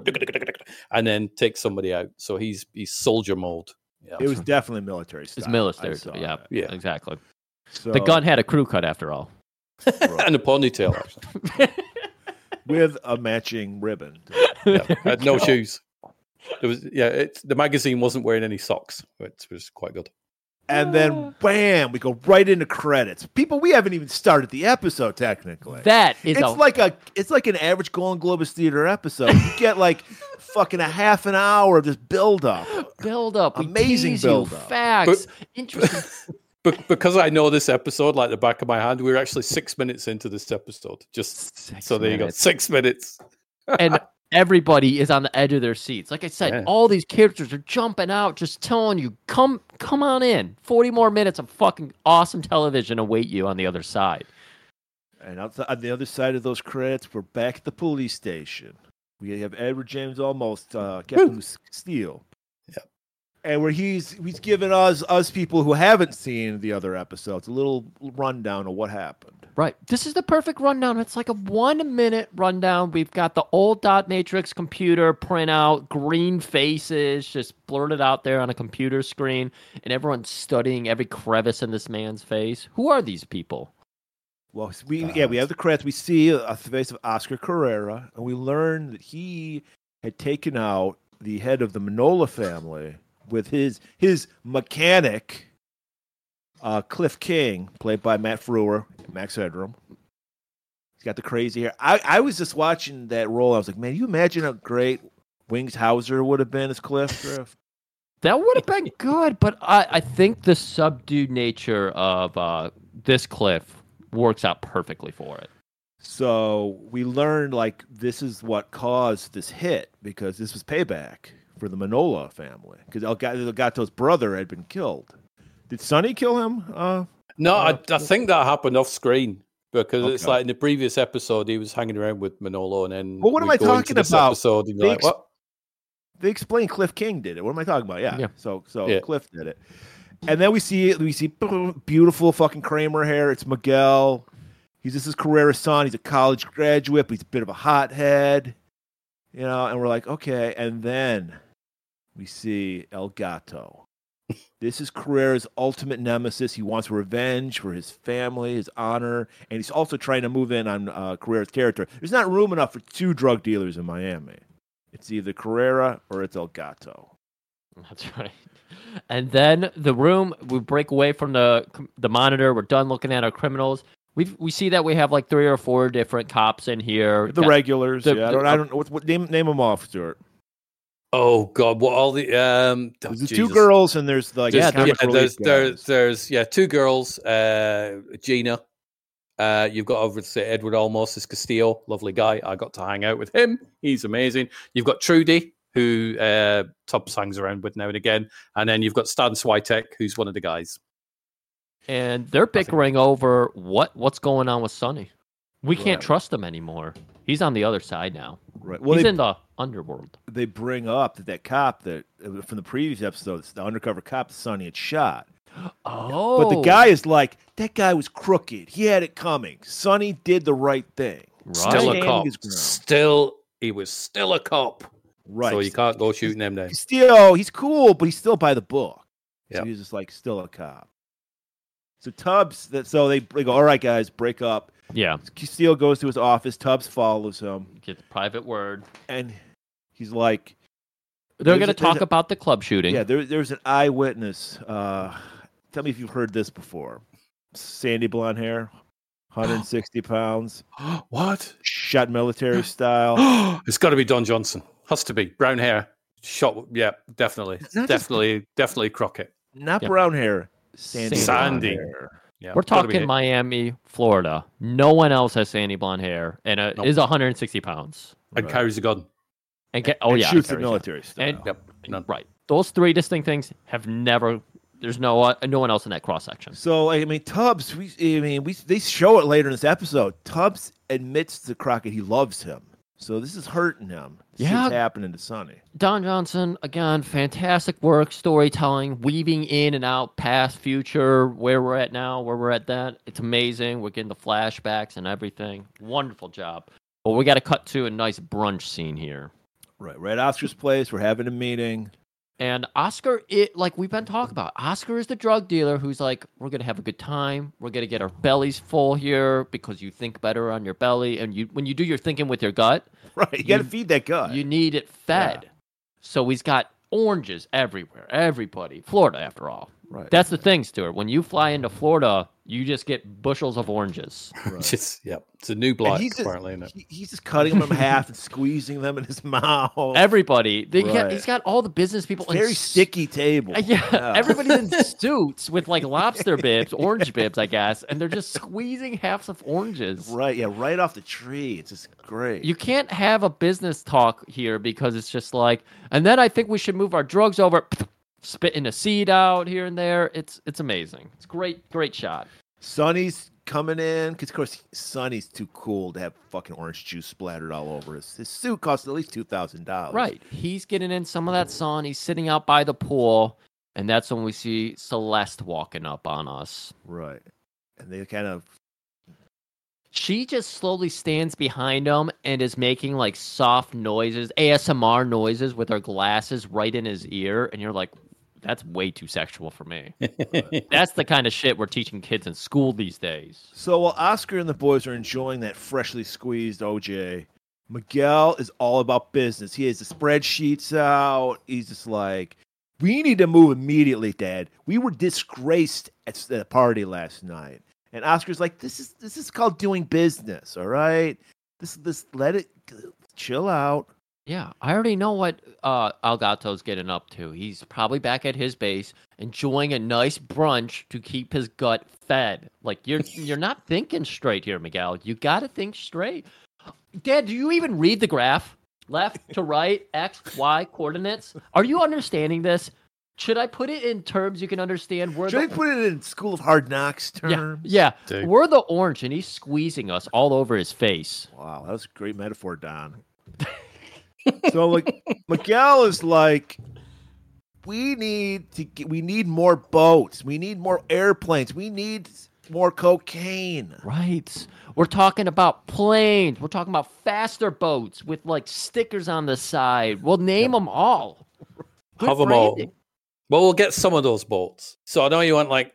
and then takes somebody out. So he's he's soldier mode. Yeah, It was definitely military style. It's military. Yeah, that. Yeah. exactly. So, The gun had a crew cut after all. And a ponytail actually. with a matching ribbon. Yeah, had no shoes. There was yeah. It, the magazine wasn't wearing any socks, which was quite good. And then ah. bam, we go right into credits. People, we haven't even started the episode technically. That is it's a like a it's like an average Golan Globus theater episode. You get like fucking a half an hour of just build up. build up. Amazing build-up. Facts. Interesting. But because I know this episode like the back of my hand, we're actually six minutes into this episode. Just Six so there you go, six minutes. and everybody is on the edge of their seats. Like I said, Yeah. all these characters are jumping out, just telling you, "Come, come on in." Forty more minutes of fucking awesome television await you on the other side. And outside, on the other side of those credits, we're back at the police station. We have Edward James Olmos uh, Captain Steele. Yep. And where he's he's giving us us people who haven't seen the other episodes a little rundown of what happened. Right. This is the perfect rundown. It's like a one minute rundown. We've got the old dot matrix computer printout, green faces just blurted out there on a computer screen, and everyone's studying every crevice in this man's face. Who are these people? Well, we yeah we have the credits. We see a, a face of Oscar Carrera, and we learn that he had taken out the head of the Manola family with his his mechanic Uh, Cliff King, played by Matt Frewer, Max Headroom. He's got the crazy hair. I, I was just watching that role. I was like, man, you imagine how great Wings Hauser would have been as Cliff Griff? That would have been good, but I, I think the subdued nature of uh, this cliff works out perfectly for it. So we learned like this is what caused this hit because this was payback for the Manola family because El Gato's brother had been killed. Did Sonny kill him? Uh, no, uh, I, I think that happened off screen because Okay. it's like in the previous episode he was hanging around with Manolo, and then Well, what am I talking about? Episode, and They like, ex- what? they explain Cliff King did it. What am I talking about? Yeah. Yeah. So so Yeah. Cliff did it. And then we see we see beautiful fucking Kramer hair. It's Miguel. He's this is Carrera's son. He's a college graduate, but he's a bit of a hothead. You know, and we're like, okay. And then we see El Gato. This is Carrera's ultimate nemesis. He wants revenge for his family, his honor, and he's also trying to move in on uh, Carrera's character. There's not room enough for two drug dealers in Miami. It's either Carrera or it's El Gato. That's right. And then the room, we break away from the the monitor. We're done looking at our criminals. We we see that we have like three or four different cops in here. The Got- regulars. the- yeah, I don't. I don't know what, what name name them off, Stuart. Oh God, what all the um? oh, There's the two girls and there's like There's, the yeah, there's there's there's yeah two girls. Uh, Gina. Uh, you've got over to say Edward Olmos is Castillo, lovely guy. I got to hang out with him. He's amazing. You've got Trudy, who uh, Tubbs hangs around with now and again, and then you've got Stan Switek, who's one of the guys. and they're bickering over what what's going on with Sonny. We can't Right. trust him anymore. He's on the other side now. right. Well, He's they, in the underworld. they bring up that that cop that uh, from the previous episode, the undercover cop that Sonny had shot. Oh, But the guy is like, that guy was crooked. He had it coming. Sonny did the right thing. right. Still a cop. Still, he was still a cop. Right. So you can't go shooting them down. Still, he's cool, but he's still by the book. So Yep. he's just like still a cop. So Tubbs, that so they, they go, all right, guys, break up. Yeah, Castillo goes to his office. Tubbs follows him, Gets private word. and he's like, They're going to talk a- about the club shooting. "Yeah, there, there's an eyewitness. Uh, tell me if you've heard this before. Sandy blonde hair, 160 pounds, what? shot military style. it's got to be Don Johnson. Has to be brown hair. Shot. Yeah, definitely, Not just- definitely, definitely Crockett. Not Yeah. brown hair, sandy. Sandy. blonde hair. Yeah, We're talking. Miami, Florida. No one else has sandy blonde hair and uh, Nope. is 160 pounds. and Right. carries a gun. And get, oh And yeah, shoots the a- military style. And Yep. None. right, those three distinct things have never. There's no uh, no one else in that cross section. So I mean, Tubbs. We, I mean, we they show it later in this episode. Tubbs admits to Crockett he loves him. So this is hurting him. This Yeah. is happening to Sonny. Don Johnson again, fantastic work, storytelling, weaving in and out, past, future, where we're at now, where we're at that. It's amazing. We're getting the flashbacks and everything. Wonderful job. But we got to cut to a nice brunch scene here. Right, right. at Oscar's place. We're having a meeting. And Oscar, it like we've been talking about. Oscar is the drug dealer who's like, we're gonna have a good time. We're gonna get our bellies full here because you think better on your belly, and you when you do your thinking with your gut, Right, you, got to feed that gut. you need it fed. So he's got oranges everywhere. Everybody, Florida, after all. Right. That's the thing, Stuart. When you fly into Florida, you just get bushels of oranges. right. Just yeah, it's a new And black he's just, apparently. Isn't he- he's just cutting them in half and squeezing them in his mouth. Everybody, they got, Right. he's got all the business people. in Very s- sticky table. Uh, Yeah, everybody's in suits with like lobster bibs, orange bibs, I guess, and they're just squeezing halves of oranges. Right, yeah, right off the tree. It's just great. You can't have a business talk here because it's just like, and then I think we should move our drugs over, spitting a seed out here and there. It's it's amazing. It's great, great shot. Sonny's coming in because, of course, Sonny's too cool to have fucking orange juice splattered all over his. His suit costs at least two thousand dollars. Right, he's getting in some of that sun. He's sitting out by the pool, and that's when we see Celeste walking up on us. right. And they kind of She just slowly stands behind him and is making like soft noises, ASMR noises with her glasses right in his ear. And you're like, that's way too sexual for me. That's the kind of shit we're teaching kids in school these days. So while Oscar and the boys are enjoying that freshly squeezed OJ, Miguel is all about business. He has the spreadsheets out. He's just like, We need to move immediately, Dad. We were disgraced at the party last night. And Oscar's like, this is this is called doing business, all right? This this let it chill out. Yeah, I already know what uh, El Gato's getting up to. He's probably back at his base, enjoying a nice brunch to keep his gut fed. Like you're you're not thinking straight here, Miguel. You got to think straight. Dad, do you even read the graph? Left to right, x, y coordinates. Are you understanding this? Should I put it in terms you can understand? Where Should I put it in School of Hard Knocks yeah, terms? yeah, Dude. we're the orange, and he's squeezing us all over his face. Wow, that was a great metaphor, Don. so like Miguel is like, we need to get, we need more boats, we need more airplanes, we need more cocaine. Right. We're talking about planes. We're talking about faster boats with like stickers on the side. We'll name them all. Good Have them all. Well, we'll get some of those boats. So I know you want like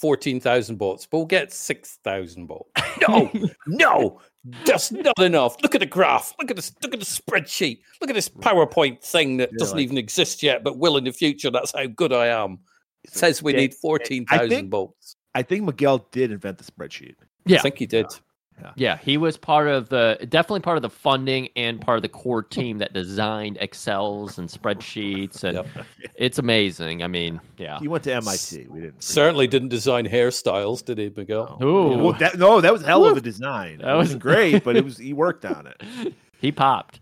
14,000 boats, but we'll get 6,000 boats. No, no, that's not enough. Look at the graph. Look at this. Look at the spreadsheet. Look at this PowerPoint thing that Yeah, doesn't like- even exist yet, but will in the future. That's how good I am. It says we Yeah, need 14,000 think- boats. I think Miguel did invent the spreadsheet. Yeah. I think he did. Yeah, he was part of the definitely part of the funding and part of the core team that designed Excels and spreadsheets and Yep. it's amazing. I mean, yeah. He went to MIT. We didn't. Certainly didn't design hairstyles, did he, Miguel? Ooh. Well, that, no, that was hell of a design. That That was- great, but it was. He worked on it. He popped.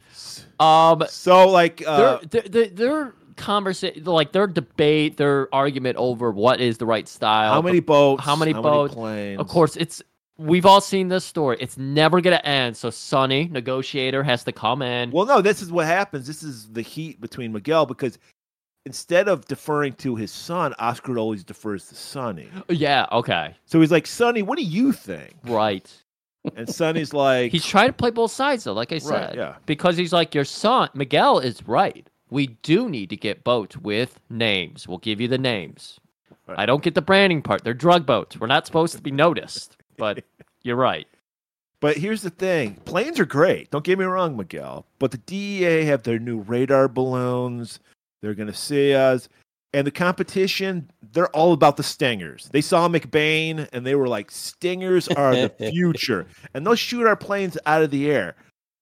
Um So like, uh, their, their, their conversation like their debate, their argument over what is the right style. how many boats? how many boats? planes? Of course, it's we've all seen this story. It's never gonna end. So Sonny, negotiator, has to come in. Well, no, this is what happens. This is the heat between Miguel because instead of deferring to his son, Oscar always defers to Sonny. yeah, okay, So he's like, Sonny, what do you think? right. And Sonny's like, He's trying to play both sides though, like I said. Right, yeah. Because he's like, your son, Miguel is right. We do need to get boats with names. We'll give you the names. Right. I don't get the branding part. They're drug boats. We're not supposed to be noticed. But you're right. But here's the thing: planes are great. Don't get me wrong, Miguel. But the DEA have their new radar balloons. They're going to see us, and the competition. They're all about the stingers. They saw McBain, and they were like, "Stingers are the future," and they'll shoot our planes out of the air.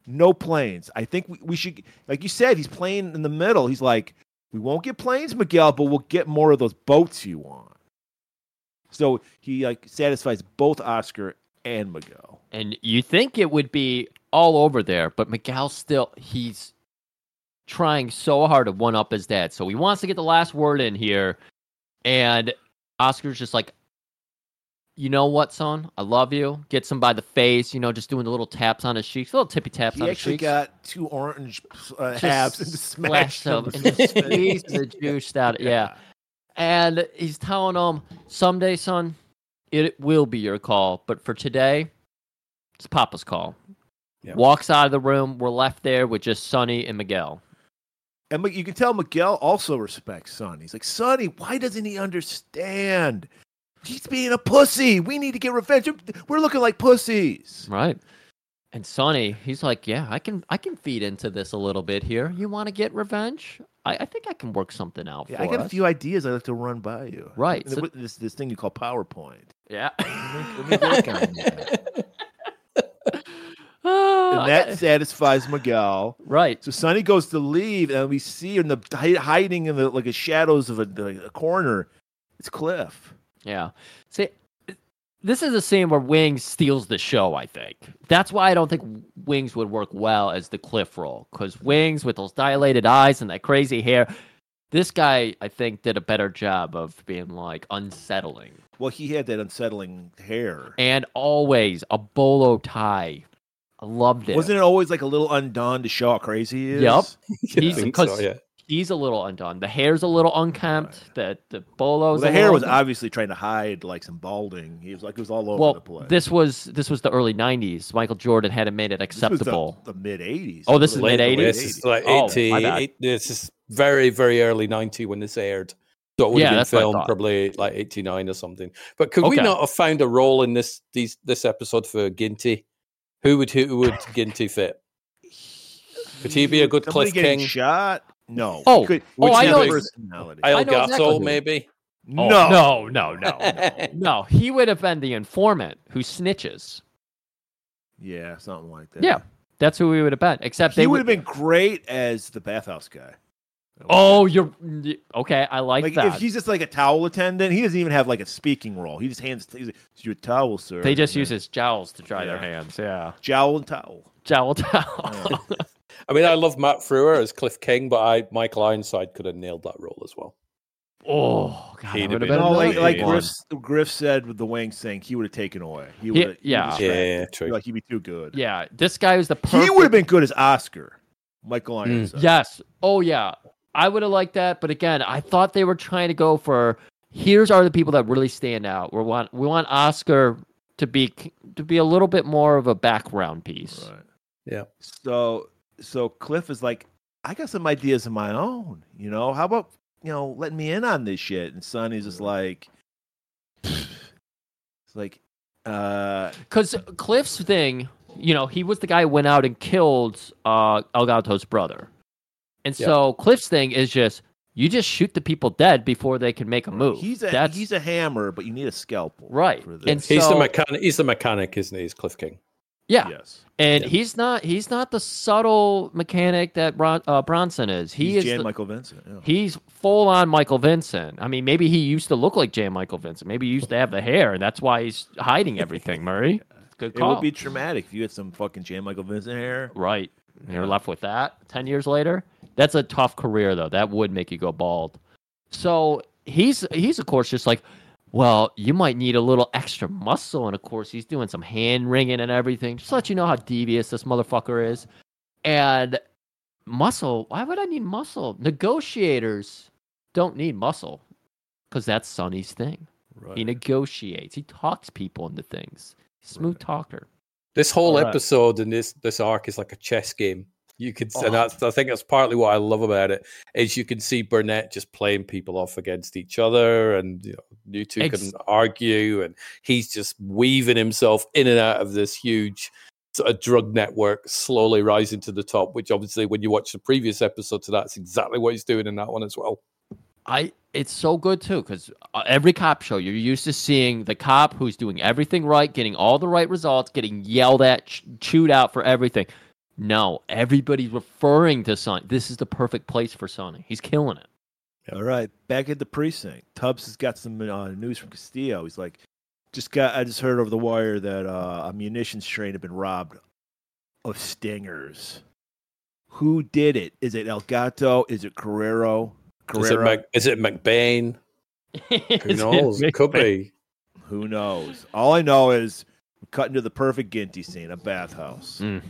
No planes. I think we, we should, like you said, he's playing in the middle. He's like, "We won't get planes, Miguel, but we'll get more of those boats you want." So he like satisfies both Oscar and Miguel. And you think it would be all over there, but Miguel still he's trying so hard to one up his dad. So he wants to get the last word in here. And Oscar's just like, you know what, son? I love you. Gets him by the face, you know, just doing the little taps on his cheeks, little tippy taps He on his cheeks. He actually got two orange uh, halves and smashed splash them them. and just squeeze the juice out. Yeah. And he's telling him, someday, son, it will be your call. But for today, it's Papa's call. Walks out of the room. We're left there with just Sonny and Miguel. And you can tell Miguel also respects Sonny. He's like, Sonny, why doesn't he understand? He's being a pussy. We need to get revenge. We're looking like pussies. Right. And Sonny, he's like, yeah, I can, I can feed into this a little bit here. You want to get revenge? I, I think I can work something out Yeah, I got a few ideas I'd like to run by you. Right, so- This, this thing you call PowerPoint. Yeah. Let me work on that. Ah, And that satisfies Miguel. right. So Sonny goes to leave, and we see in the hiding in the like the shadows of a, a corner. It's Cliff. Yeah. See, this is a scene where Wings steals the show, I think. That's why I don't think Wings would work well as the Cliff role. Because Wings, with those dilated eyes and that crazy hair, this guy, I think, did a better job of being like unsettling. Well, he had that unsettling hair. And always a bolo tie. I loved it. Wasn't it always like a little undone to show how crazy he is? Yep. I He's- think because- so, yeah. He's a little undone. The hair's a little unkempt. The the Well, bolo's the hair was undone. obviously trying to hide like some balding. He was like it was all over well. the place. This was this was the early '90s. Michael Jordan hadn't made it This was the- acceptable. The, mid '80s. Oh, this is Late- mid-eighties? This is like Oh, 80, my bad. eight- this is very, very early 90 when this aired. So it would Yeah, have been that's what I filmed probably like 89 or something. But could we not have found a role in this these this episode for Ginty? Who would who would Ginty fit? Could he be a good Somebody Cliff King? Shot. No. Oh. He could, Oh, which I know personality. El I know Gato, exactly who. maybe. Oh, no. no, no, no, no, no. He would have been the informant who snitches. Yeah, something like that. Yeah, that's who we would have been. Except He they would have been great as the bathhouse guy. Oh, you're okay. I like, Like that. if he's just like a towel attendant, he doesn't even have like a speaking role. He just hands he's like, your towel, sir. they just use his jowls to dry their hands. Yeah, jowl and towel. jowl towel. I mean, I love Matt Frewer as Cliff King, but I Michael Ironside could have nailed that role as well. oh, God, He'd have been been No, like like. Griff, Griff said with the wing thing, he would have taken away. He He- would, yeah. Yeah, true. Like he'd be too good. Yeah, this guy was the perfect. he would have been good as Oscar. Michael Mm. Ironside. Yes. Oh yeah. I would have liked that, but again, I thought they were trying to go for here's are the people that really stand out. We want we want Oscar to be to be a little bit more of a background piece. Right. Yeah. So so Cliff is like, I got some ideas of my own. You know, how about you know letting me in on this shit? And Sonny's just like, it's like, uh, Because Cliff's thing, you know, he was the guy who went out and killed uh, El Gato's brother, and Yeah. so Cliff's thing is just you just shoot the people dead before they can make a move. he's a That's he's a hammer, but you need a scalpel, Right. For this. And He's So- the mechanic. He's the mechanic, isn't he? He's Cliff King. Yeah. yes, And Yeah. he's not he's not the subtle mechanic that Bron- uh, Bronson is. He he's is Jan the- Michael Vincent. Yeah. he's full on Michael Vincent. I mean, maybe he used to look like Jan Michael Vincent. Maybe he used to have the hair, and that's why he's hiding everything. Murray, good It would be traumatic if you had some fucking Jan Michael Vincent hair. right. You're left with that ten years later. That's a tough career, though. That would make you go bald. So he's he's of course just like, well, you might need a little extra muscle, and of course he's doing some hand wringing and everything, just to let you know how devious this motherfucker is. And muscle, why would I need muscle? Negotiators don't need muscle because that's Sonny's thing. Right. He negotiates. He talks people into things. Smooth Right. talker. This whole Alright. episode and this this arc is like a chess game. You could, Oh. and that's I think that's partly what I love about it is you can see Burnett just playing people off against each other, and you know you two Ex- can argue, and he's just weaving himself in and out of this huge sort of drug network, slowly rising to the top. Which obviously, when you watch the previous episode to that, it's exactly what he's doing in that one as well. I it's so good too because uh, every cop show you're used to seeing the cop who's doing everything right, getting all the right results, getting yelled at, ch- chewed out for everything. No, everybody's referring to Sonny. This is the perfect place for Sonny. He's killing it. All right, back at the precinct. Tubbs has got some uh, news from Castillo. He's like, just got. I just heard over the wire that uh, a munitions train had been robbed of stingers. Who did it? Is it El Gato? Is it Carrero? Is it, Carrero? Mac, is it McBain? Who Is it knows? Mick Could be. Who knows? All I know is we're cutting to the perfect Ginty scene, a bathhouse, Mm.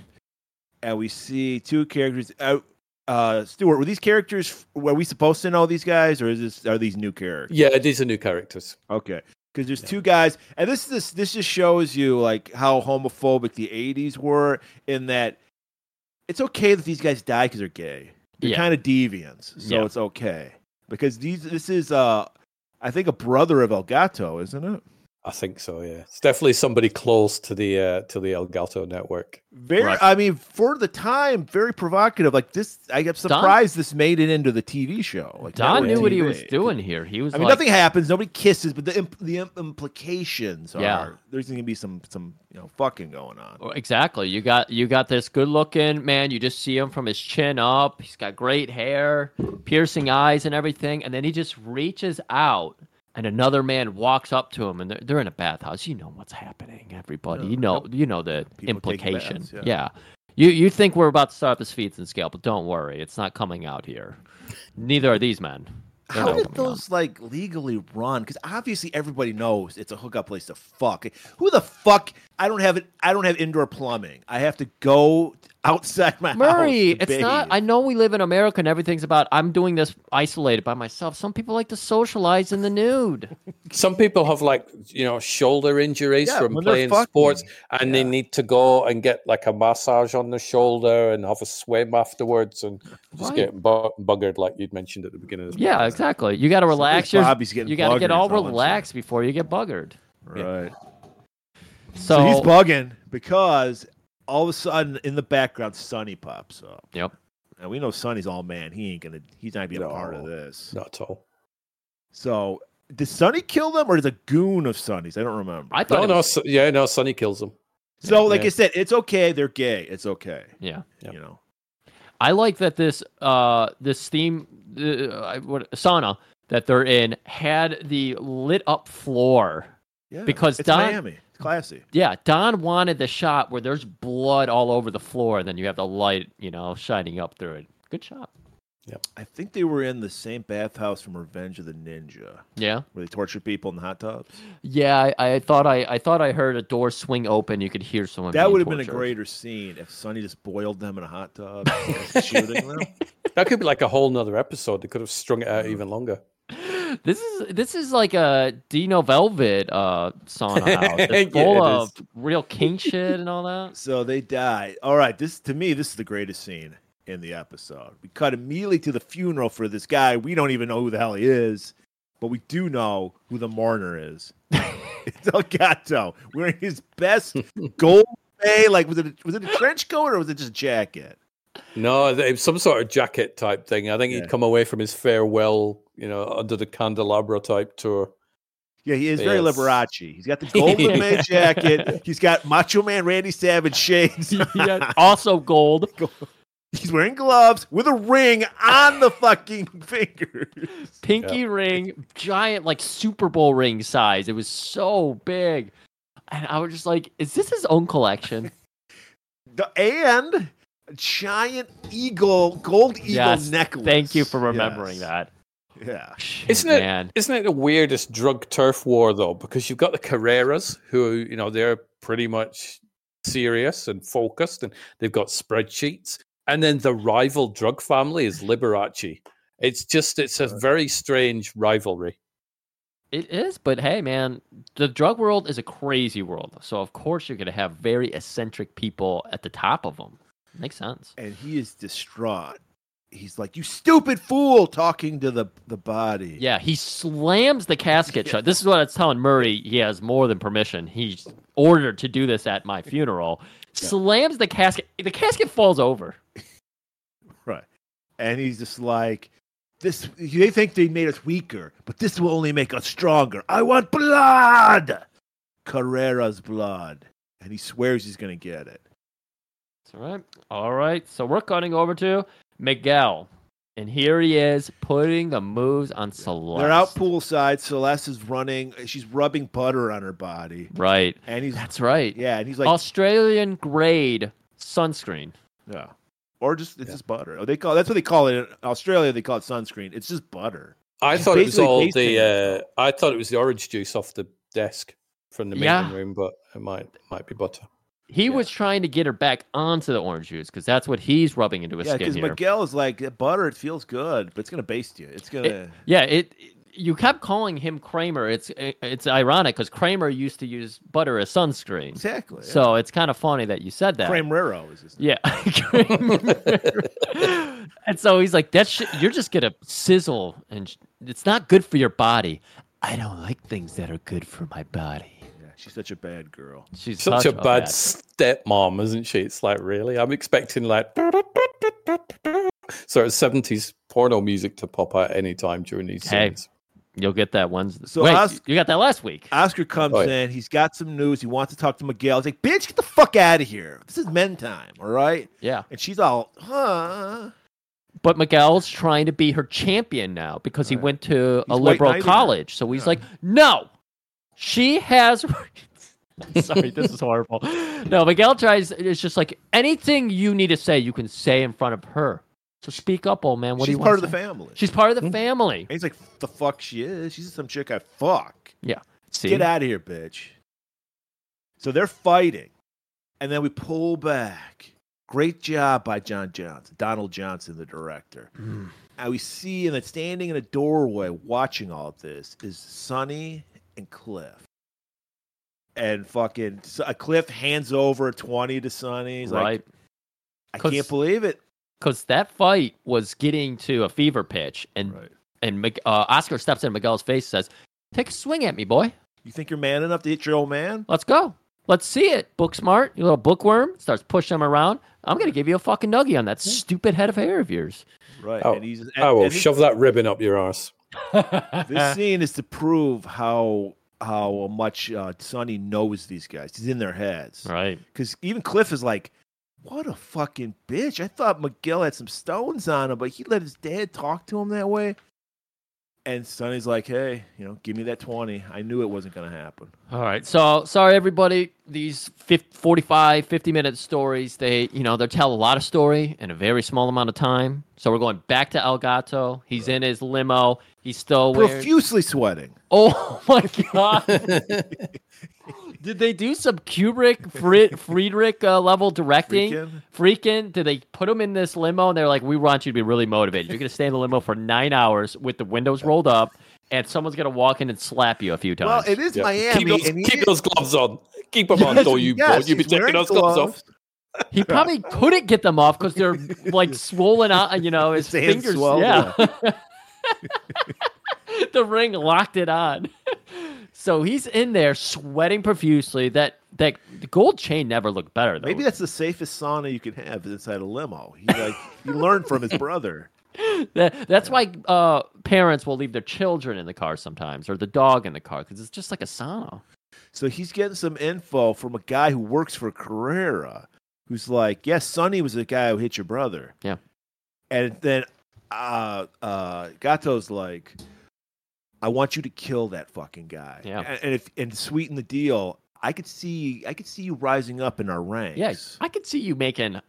And we see two characters. Uh, uh, Stuart, were these characters? Were we supposed to know these guys, or is this are these new characters? Yeah, these are new characters. Okay. Because there's two guys, and this this this just shows you like how homophobic the '80s were. In that, it's okay that these guys die because they're gay. They're Yeah. kind of deviants, so Yeah. it's okay because these this is uh, I think a brother of El Gato, isn't it? I think so. Yeah, it's definitely somebody close to the uh, to the El Gato network. Very, Right. I mean, for the time, very provocative. Like this, I am surprised this made it into the TV show. Like Don network knew what he was doing here. He was I mean, like, nothing happens. Nobody kisses, but the imp- the imp- implications are there's going to be some some you know fucking going on. Exactly. You got you got this good looking man. You just see him from his chin up. He's got great hair, piercing eyes, and everything. And then he just reaches out, and another man walks up to him, and they're, they're in a bathhouse. You know what's happening, everybody. Yeah, You uh, know you know the implication. baths, yeah. yeah. You you think we're about to start up this feeds and scale, but don't worry, it's not coming out here. Neither are these men. They're How did coming out. those like legally run? Because obviously everybody knows it's a hookup place to fuck. Who the fuck? I don't have it. I don't have indoor plumbing. I have to go outside my Murray, house. to it's not. I know we live in America and everything's about. I'm doing this isolated by myself. Some people like to socialize in the nude. Some people have like you know shoulder injuries Yeah, from playing fucking, sports, and they need to go and get like a massage on the shoulder and have a swim afterwards, and just Right. get bu- buggered like you'd mentioned at the beginning. Of the Yeah, exactly. You got to relax. Your, Bobby's getting you got to get all all I'm saying. relaxed before you get buggered. right. So, So, he's bugging because all of a sudden in the background, Sonny pops up. Yep. and we know Sonny's all man. He ain't gonna. He's not being a part of this. Not at all. So did Sonny kill them, or is a goon of Sonny's? I don't remember. I thought No, it no, was- so, yeah, no. Sonny kills them. so, like yeah. I said, it's okay. They're gay. It's okay. yeah. Yep. You know. I like that this uh this theme uh, what sauna that they're in had the lit up floor. Yeah. Because it's Don- Miami. It's classy. Yeah, Don wanted the shot where there's blood all over the floor, and then you have the light, you know, shining up through it. Good shot. Yep. I think they were in the same bathhouse from Revenge of the Ninja, Yeah, where they torture people in the hot tubs. yeah. I, I thought I, I thought I heard a door swing open. You could hear someone. That would have been a greater scene if Sonny just boiled them in a hot tub, shooting them. That could be like a whole nother episode. They could have strung it out even longer. This is this is like a Dino Velvet uh, sauna house. It's Yeah, full it of real king shit and all that. So they die. All right, this to me, this is the greatest scene in the episode. We cut immediately to the funeral for this guy. We don't even know who the hell he is, but we do know who the mourner is. it's El Gato wearing his best gold bay. Like was it a, was it a trench coat or was it just a jacket? No, it was some sort of jacket type thing. I think Yeah. he'd come away from his farewell, you know, under the candelabra type tour. Yeah, he is very Yes. Liberace. He's got the gold bay jacket. He's got Macho Man Randy Savage shades. yeah, also gold. He's wearing gloves with a ring on the fucking fingers. pinky ring, giant like Super Bowl ring size. It was so big, and I was just like, "Is this his own collection?" The, and a giant eagle, gold eagle Yes, necklace. Thank you for remembering Yes. that. Yeah. Shit, Isn't it- man? Isn't it the weirdest drug turf war though? Because you've got the Carreras, who you know they're pretty much serious and focused, and they've got spreadsheets, and then the rival drug family is Liberace. It's just it's a very strange rivalry. It is, but hey, man, the drug world is a crazy world. So of course you're gonna have very eccentric people at the top of them. Makes sense. And he is distraught. He's like, "You stupid fool!" Talking to the the body. Yeah, he slams the casket shut. This is what I was telling Murray. He has more than permission. He's ordered to do this at my funeral. Slams the casket. The casket falls over. Right. And he's just like, "This." They think they made us weaker, but this will only make us stronger. I want blood, Carrera's blood, and he swears he's gonna get it. That's all right. All right. So we're cutting over to Miguel. And here he is putting the moves on Celeste. They're out poolside. Celeste is running. She's rubbing butter on her body, Right. and he's That's right. yeah, and he's like, Australian grade sunscreen. yeah, or just it's just butter. Oh, they call that's what they call it in Australia. They call it sunscreen. It's just butter. I He's thought it was all the. Uh, I thought it was the orange juice off the desk from the Yeah. meeting room, but it might might be butter. He Yeah. was trying to get her back onto the orange juice because that's what he's rubbing into his Yeah, skin because. Miguel is like butter. It feels good, but it's gonna baste you. It's gonna. Yeah, it. You kept calling him Kramer. It's it's ironic because Kramer used to use butter as sunscreen. exactly. yeah. So it's kind of funny that you said that. Cremrero is his name. Yeah. and so he's like, "That shit, you're just gonna sizzle, and sh- it's not good for your body." I don't like things that are good for my body. Yeah, she's such a bad girl. She's Such, a bad bad- stepmom, isn't she? It's like really. I'm expecting like sort of seventies porno music to pop out anytime during these Hey. scenes. You'll get that Wednesday. So Wait, us- you got that last week. Oscar comes Oh, yeah. in. He's got some news. He wants to talk to Miguel. He's like, "Bitch, get the fuck out of here. This is men time, all right?" Yeah, And she's all, "Huh." but Miguel's trying to be her champion now because he Right. went to a He's white liberal college. So he's Yeah. like, "No, she has." Sorry, this is horrible. No, Miguel tries. It's just like anything you need to say, you can say in front of her. So speak up, old man. What she's do you part want of the family. She's part of the Hmm. family. and he's like, "The fuck she is? She's some chick I fuck. See, Get out of here, bitch." So they're fighting, and then we pull back. Great job by John Johnson, Donald Johnson, the director. Mm. And we see, and standing in a doorway watching all of this is Sonny and Cliff. And fucking so- uh, Cliff hands over 20 to Sonny. He's like, right? I 'Cause- can't believe it. Because that fight was getting to a fever pitch, and and uh, Oscar steps in Miguel's face, says, "Take a swing at me, boy. You think you're man enough to hit your old man? Let's go." Let's see it. Book smart, you little bookworm. Starts pushing him around. I'm gonna give you a fucking nuggie on that stupid head of hair of yours. Right. Oh, and he's, and, I will and this- shove that ribbon up your arse. This scene is to prove how how much uh, Sonny knows these guys. He's in their heads. right. Because even Cliff is like, "What a fucking bitch!" I thought Miguel had some stones on him, but he let his dad talk to him that way. And Sonny's like, "Hey, you know, give me that twenty. I knew it wasn't going to happen." All right. So sorry, everybody. These 50, 45, 50 minute stories, they, you know, they tell a lot of story in a very small amount of time. So we're going back to El Gato. He's in his limo. He's still wearing. Profusely sweating. Oh my god! Did they do some Kubrick, Fri- Friedkin uh, level directing? Freaking. Freaking! Did they put him in this limo and they're like, "We want you to be really motivated. You're gonna stay in the limo for nine hours with the windows rolled up, and someone's gonna walk in and slap you a few times. Well, it is Yeah. Miami, keep those, and he keep those gloves on. Keep them on. Don't you, Yes, you be taking those gloves off. he probably couldn't get them off because they're like swollen out. You know, his, His fingers. swelled, yeah. the ring locked it on. So he's in there sweating profusely. That that the gold chain never looked better though. Maybe that's the safest sauna you can have inside a limo. He like he learned from his brother. That, that's why uh, parents will leave their children in the car sometimes, or the dog in the car, because it's just like a sauna. So he's getting some info from a guy who works for Carrera, who's like, "Yes, Sonny was the guy who hit your brother." Yeah. And then uh uh Gato's like, "I want you to kill that fucking guy." Yeah. And, and if and sweeten the deal, I could see I could see you rising up in our ranks. Yeah, I could see you making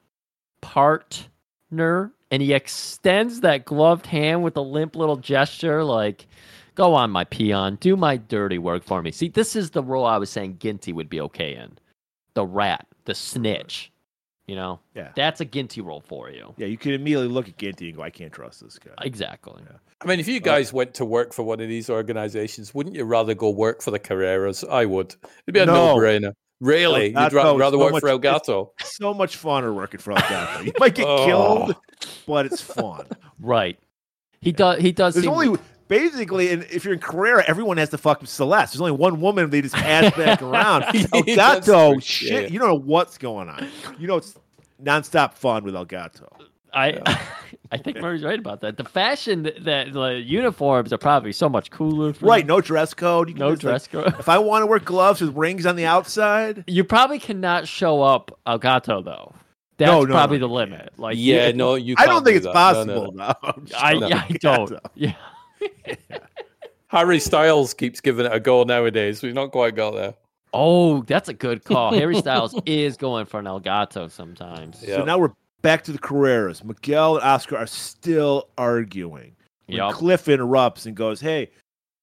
partner, and he extends that gloved hand with a limp little gesture, like, "Go on, my peon, do my dirty work for me." See, this is the role I was saying Ginty would be okay in. The rat, the snitch. You know, Yeah. that's a Ginty role for you. Yeah, you could immediately look at Ginty and go, "I can't trust this guy." Exactly. Yeah. I mean, if you uh, guys went to work for one of these organizations, wouldn't you rather go work for the Carreras? I would. It'd be a No. no-brainer. Really, El you'd ra- Gato is rather so work much- for El Gato? so much funner working for El Gato. You might get Oh. killed, but it's fun. Right. He does. He does. There's seem- only basically, and if you're in Carrera, everyone has to fuck Celeste. There's only one woman. They just pass back around. El That's Gato, shit, Yeah, yeah. you don't know what's going on. You know it's nonstop fun with El Gato. I I think Murray's right about that. The fashion, that the uniforms are probably so much cooler. For Right? No dress code. You can No just, like, dress code. if I want to wear gloves with rings on the outside, You probably cannot show up El Gato though. That's No, no, probably no, the you limit. Like yeah, you- no, you. I Can't don't think do it's that. No, no, possible. no. No, I'm I, talking I about don't. Gato. Yeah. Harry Styles keeps giving it a go nowadays. We've not quite got there. Oh, that's a good call. Harry Styles is going for an El Gato sometimes. Yeah. So now we're back to the Carreras. Miguel and Oscar are still arguing. When Yep. Cliff interrupts and goes, "Hey,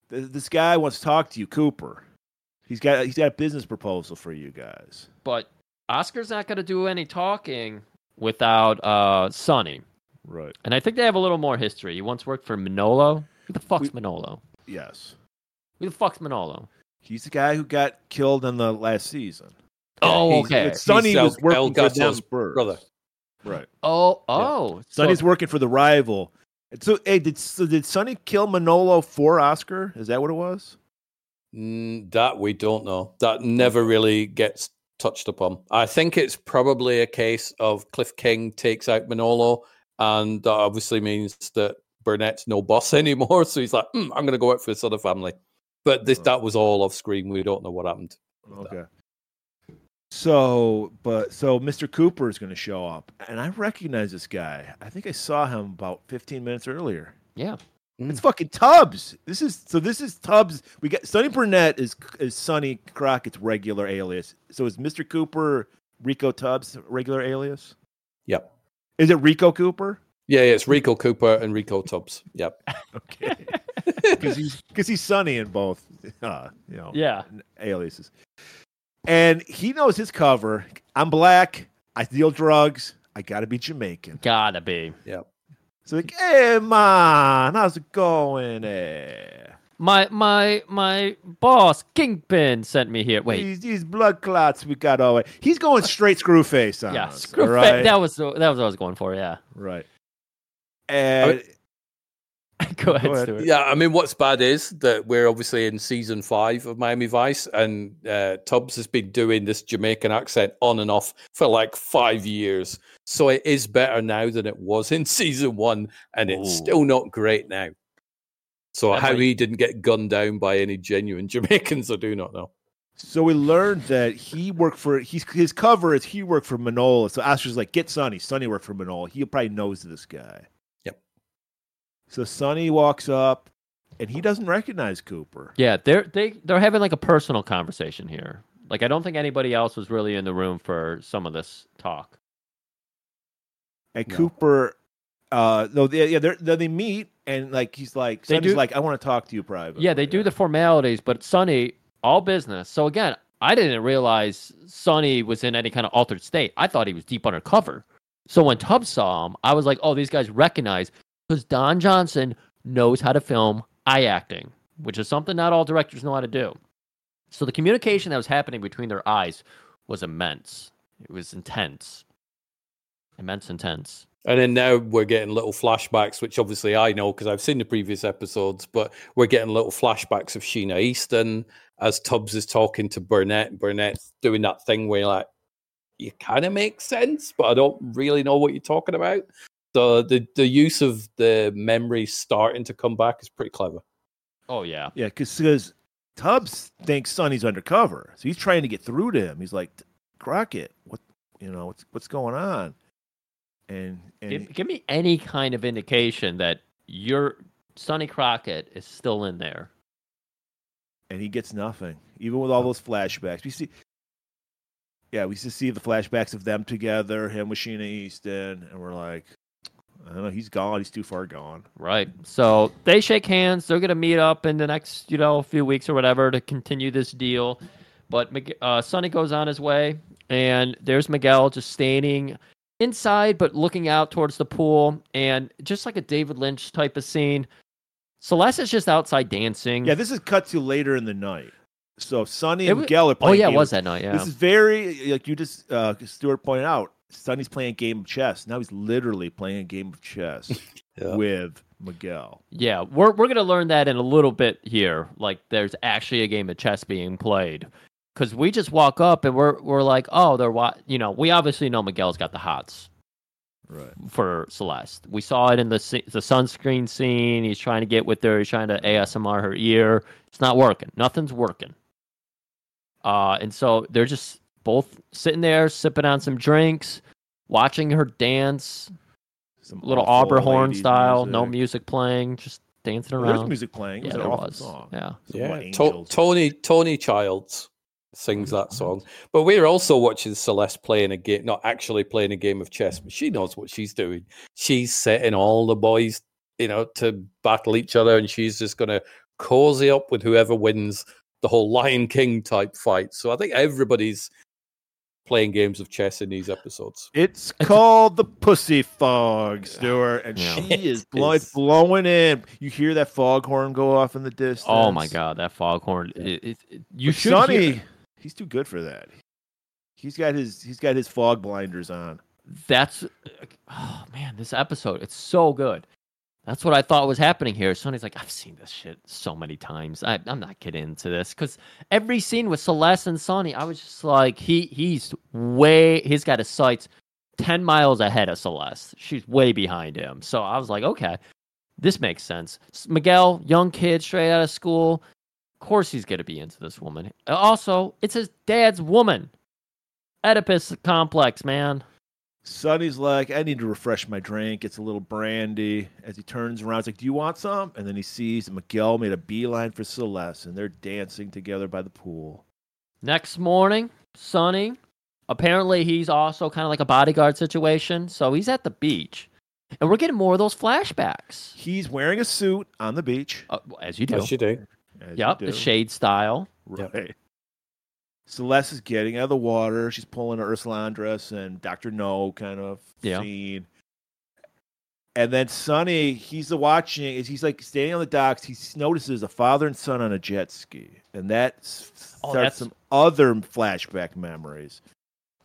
th- this guy wants to talk to you, Cooper. He's got he's got a business proposal for you guys." But Oscar's not going to do any talking without uh Sonny. Right. And I think they have a little more history. He once worked for Manolo. Who the fuck's We- Manolo? Yes. Who the fuck's Manolo? He's the guy who got killed in the last season. Oh, he's- okay. But Sonny He's El- was working El for them Gato's first. brother. Right. Oh, oh. so- Sonny's working for the rival. So, hey, did so did Sonny kill Manolo for Oscar? Is that what it was? Mm, that we don't know. That never really gets touched upon. I think it's probably a case of Cliff King takes out Manolo, and that obviously means that Burnett's no boss anymore. So he's like, "Hmm, I'm going to go work for this other family. But this, Oh. that was all off screen. We don't know what happened. Okay. So, but so Mr. Cooper is going to show up, and I recognize this guy. I think I saw him about 15 minutes earlier. Yeah. It's fucking Tubbs. This is so. This is Tubbs. We got Sonny Burnett is is Sonny Crockett's regular alias. So is Mr. Cooper Rico Tubbs' regular alias? Yep. Is it Rico Cooper? Yeah, yeah, it's Rico Cooper and Rico Tubbs. Yep. Okay, because he's because he's Sonny in both. Uh, you know, Yeah. aliases. And he knows his cover. I'm black. I deal drugs. I got to be Jamaican. Gotta be. Yep. So like, hey man, how's it going? Eh? My my my boss Kingpin sent me here. Wait, these, these blood clots we got over. He's going straight screw face on yeah, us. screw all right? that was that was what I was going for. Yeah, right. And Go ahead, ahead. Stuart. Yeah, I mean, what's bad is that we're obviously in season five of Miami Vice, and uh, Tubbs has been doing this Jamaican accent on and off for like five years. So it is better now than it was in season one, and it's Ooh. still not great now. So That how might- he didn't get gunned down by any genuine Jamaicans, I do not know. So we learned that he worked for he's his cover is he worked for Manolo. So Asher's like, get Sonny. Sonny worked for Manolo. He probably knows this guy. Yep. So Sonny walks up and he doesn't recognize Cooper. Yeah, they're they they're having like a personal conversation here. Like I don't think anybody else was really in the room for some of this talk. And No. Cooper uh no they, yeah they're, they meet and like he's like Sonny's do- like I want to talk to you privately. Yeah, they do the formalities, but Sonny, all business. So again, I didn't realize Sonny was in any kind of altered state. I thought he was deep undercover. So when Tubbs saw him, I was like, oh, these guys recognize because Don Johnson knows how to film eye acting, which is something not all directors know how to do. So the communication that was happening between their eyes was immense. It was intense. Immense intense. And then now we're getting little flashbacks, which obviously I know because I've seen the previous episodes, but we're getting little flashbacks of Sheena Easton as Tubbs is talking to Burnett. Burnett's doing that thing where like, you kind of make sense, but I don't really know what you're talking about. So the, the use of the memory starting to come back is pretty clever. Oh yeah. Yeah, because Tubbs thinks Sonny's undercover, so he's trying to get through to him. He's like, Crockett, what you know what's what's going on? And and Give, give me any kind of indication that your Sonny Crockett is still in there. and he gets nothing, even with all those flashbacks. We see, yeah, we just see the flashbacks of them together, him with Sheena Easton, and we're like, I don't know, he's gone. He's too far gone. Right. So they shake hands. They're gonna meet up in the next, you know, a few weeks or whatever to continue this deal. But uh, Sonny goes on his way, and there's Miguel just standing inside, but looking out towards the pool, and just like a David Lynch type of scene. Celeste is just outside dancing. Yeah, this is cut to later in the night. So Sonny and wa- Miguel are oh playing. yeah, it was that night. Yeah. This is very like you just uh, Stuart pointed out. Sonny's playing a game of chess. Now he's literally playing a game of chess Yeah. with Miguel. Yeah, we're we're gonna learn that in a little bit here. Like, there's actually a game of chess being played, because we just walk up and we're we're like, oh, they're what you know. We obviously know Miguel's got the hots Right. for Celeste. We saw it in the the sunscreen scene. He's trying to get with her. He's trying to ASMR her ear. It's not working. Nothing's working. Uh, and so they're just both sitting there sipping on some drinks, watching her dance, Some little awful Auber horn 80s style, no music. music playing, just dancing Well, around. There's music playing. It Yeah, was there was. song. Yeah. Yeah, Angels. to- Tony Toni Childs sings that song, but we're also watching Celeste playing a game, not actually playing a game of chess, but she knows what she's doing. She's setting all the boys, you know, to battle each other, and she's just going to cozy up with whoever wins the whole Lion King type fight. So I think everybody's playing games of chess in these episodes. It's called the Pussy Fog, Stuart, and Yeah. she is, It blow- is. blowing in. You hear that foghorn go off in the distance. Oh my god, that foghorn! It, it, it- you But should Sonny, hear- he's too good for that. He's got his he's got his fog blinders on. That's oh man, this episode it's so good. That's what I thought was happening here. Sonny's like, I've seen this shit so many times. I, I'm not getting into this because every scene with Celeste and Sonny, I was just like, he he's way he's got his sights ten miles ahead of Celeste. She's way behind him. So I was like, okay, this makes sense. Miguel, young kid, straight out of school. Of course he's gonna be into this woman. Also, it's his dad's woman. Oedipus complex, man. Sonny's like, I need to refresh my drink. It's a little brandy. As he turns around, he's like, Do you want some? And then he sees Miguel made a beeline for Celeste, and they're dancing together by the pool. Next morning, Sonny. Apparently, he's also kind of like a bodyguard situation. So he's at the beach, and we're getting more of those flashbacks, He's wearing a suit on the beach. uh, as you do. Yes, you do. as you Yep, the shade style. Yep. Right. Celeste is getting out of the water. She's pulling a Ursula Andress and Dr. No kind of Yeah. scene. And then Sonny, he's watching, is he's like standing on the docks. He notices a father and son on a jet ski. And that Oh, starts that's- some other flashback memories.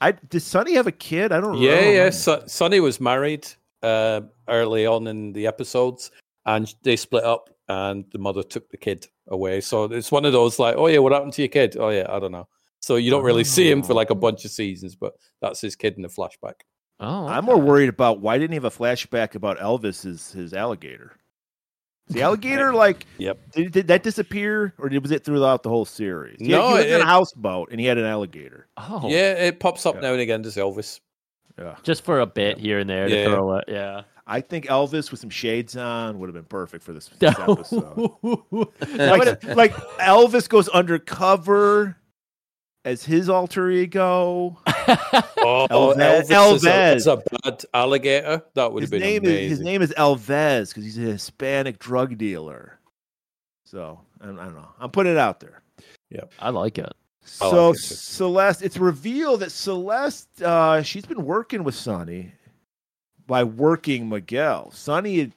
I Does Sonny have a kid? I don't Yeah, know. yeah. So, Sonny was married uh, early on in the episodes, and they split up, and the mother took the kid away. So it's one of those like, oh yeah, what happened to your kid? Oh yeah, I don't know. So you don't really see him for oh. like a bunch of seasons, but that's his kid in the flashback. Oh, I'm more worried about why didn't he have a flashback about Elvis his his alligator? The alligator, like, Yep. did, did that disappear, or did, was it throughout the whole series? He, No, he lived in a houseboat and he had an alligator. Oh, Yeah, it pops up Yeah. now and again as Elvis. Yeah, just for a bit here and there Yeah. to throw it. Yeah. I think Elvis with some shades on would have been perfect for this, this episode. Like, like Elvis goes undercover as his alter ego. Oh, Elvez- Elvis, Is, a, a bad alligator. That would His have been name amazing. is his name is Elvez because he's a Hispanic drug dealer. So I don't, I don't know. I'm putting it out there. Yeah, I like it. I like So it. Celeste, it's revealed that Celeste, uh, she's been working with Sonny by working Miguel. Sonny,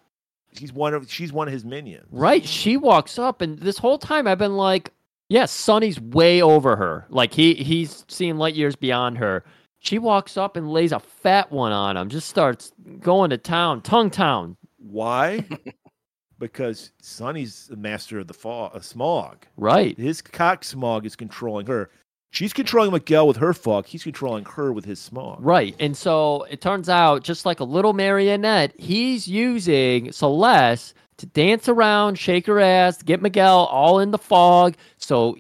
she's one of she's one of his minions. Right. She walks up, and this whole time I've been like, yes, Sonny's way over her. Like he he's seeing light years beyond her. She walks up and lays a fat one on him. Just starts going to town, tongue town. Why? because Sonny's the master of the fog, uh, smog. Right. His cock smog is controlling her. She's controlling Miguel with her fog. He's controlling her with his smog. Right. And so it turns out, just like a little marionette, he's using Celeste to dance around, shake her ass, get Miguel all in the fog. So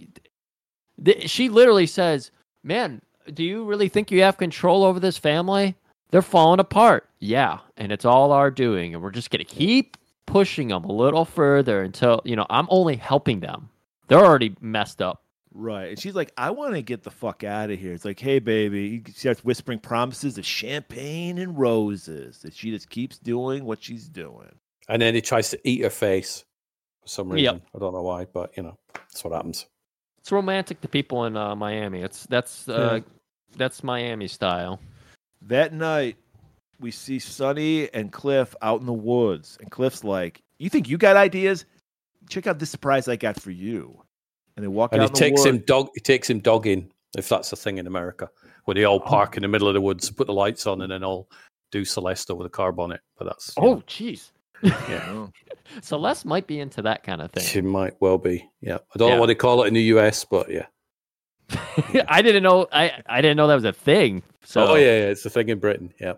th- she literally says, Man, do you really think you have control over this family? They're falling apart. Yeah. And it's all our doing. And we're just going to keep pushing them a little further until, you know, I'm only helping them. They're already messed up. Right. And she's like, I want to get the fuck out of here. It's like, hey, baby. He starts whispering promises of champagne and roses that she just keeps doing what she's doing. And then he tries to eat her face for some Yep. reason. I don't know why, but you know, that's what happens. It's romantic to people in uh, Miami. It's that's uh, that's Miami style. That night, we see Sonny and Cliff out in the woods. And Cliff's like, You think you got ideas? Check out this surprise I got for you. And they walk And out he in the takes woods. him dog. He takes him dogging, if that's a thing in America, where they Oh. all park in the middle of the woods, put the lights on, and then all do Celeste over the car bonnet. But that's Oh, know, jeez. Yeah, Oh. Celeste might be into that kind of thing. she might well be. Yeah, I don't Yeah. know what they call it in the US, but yeah. I didn't know. I I didn't know that was a thing. So oh yeah, yeah, it's a thing in Britain. Yeah.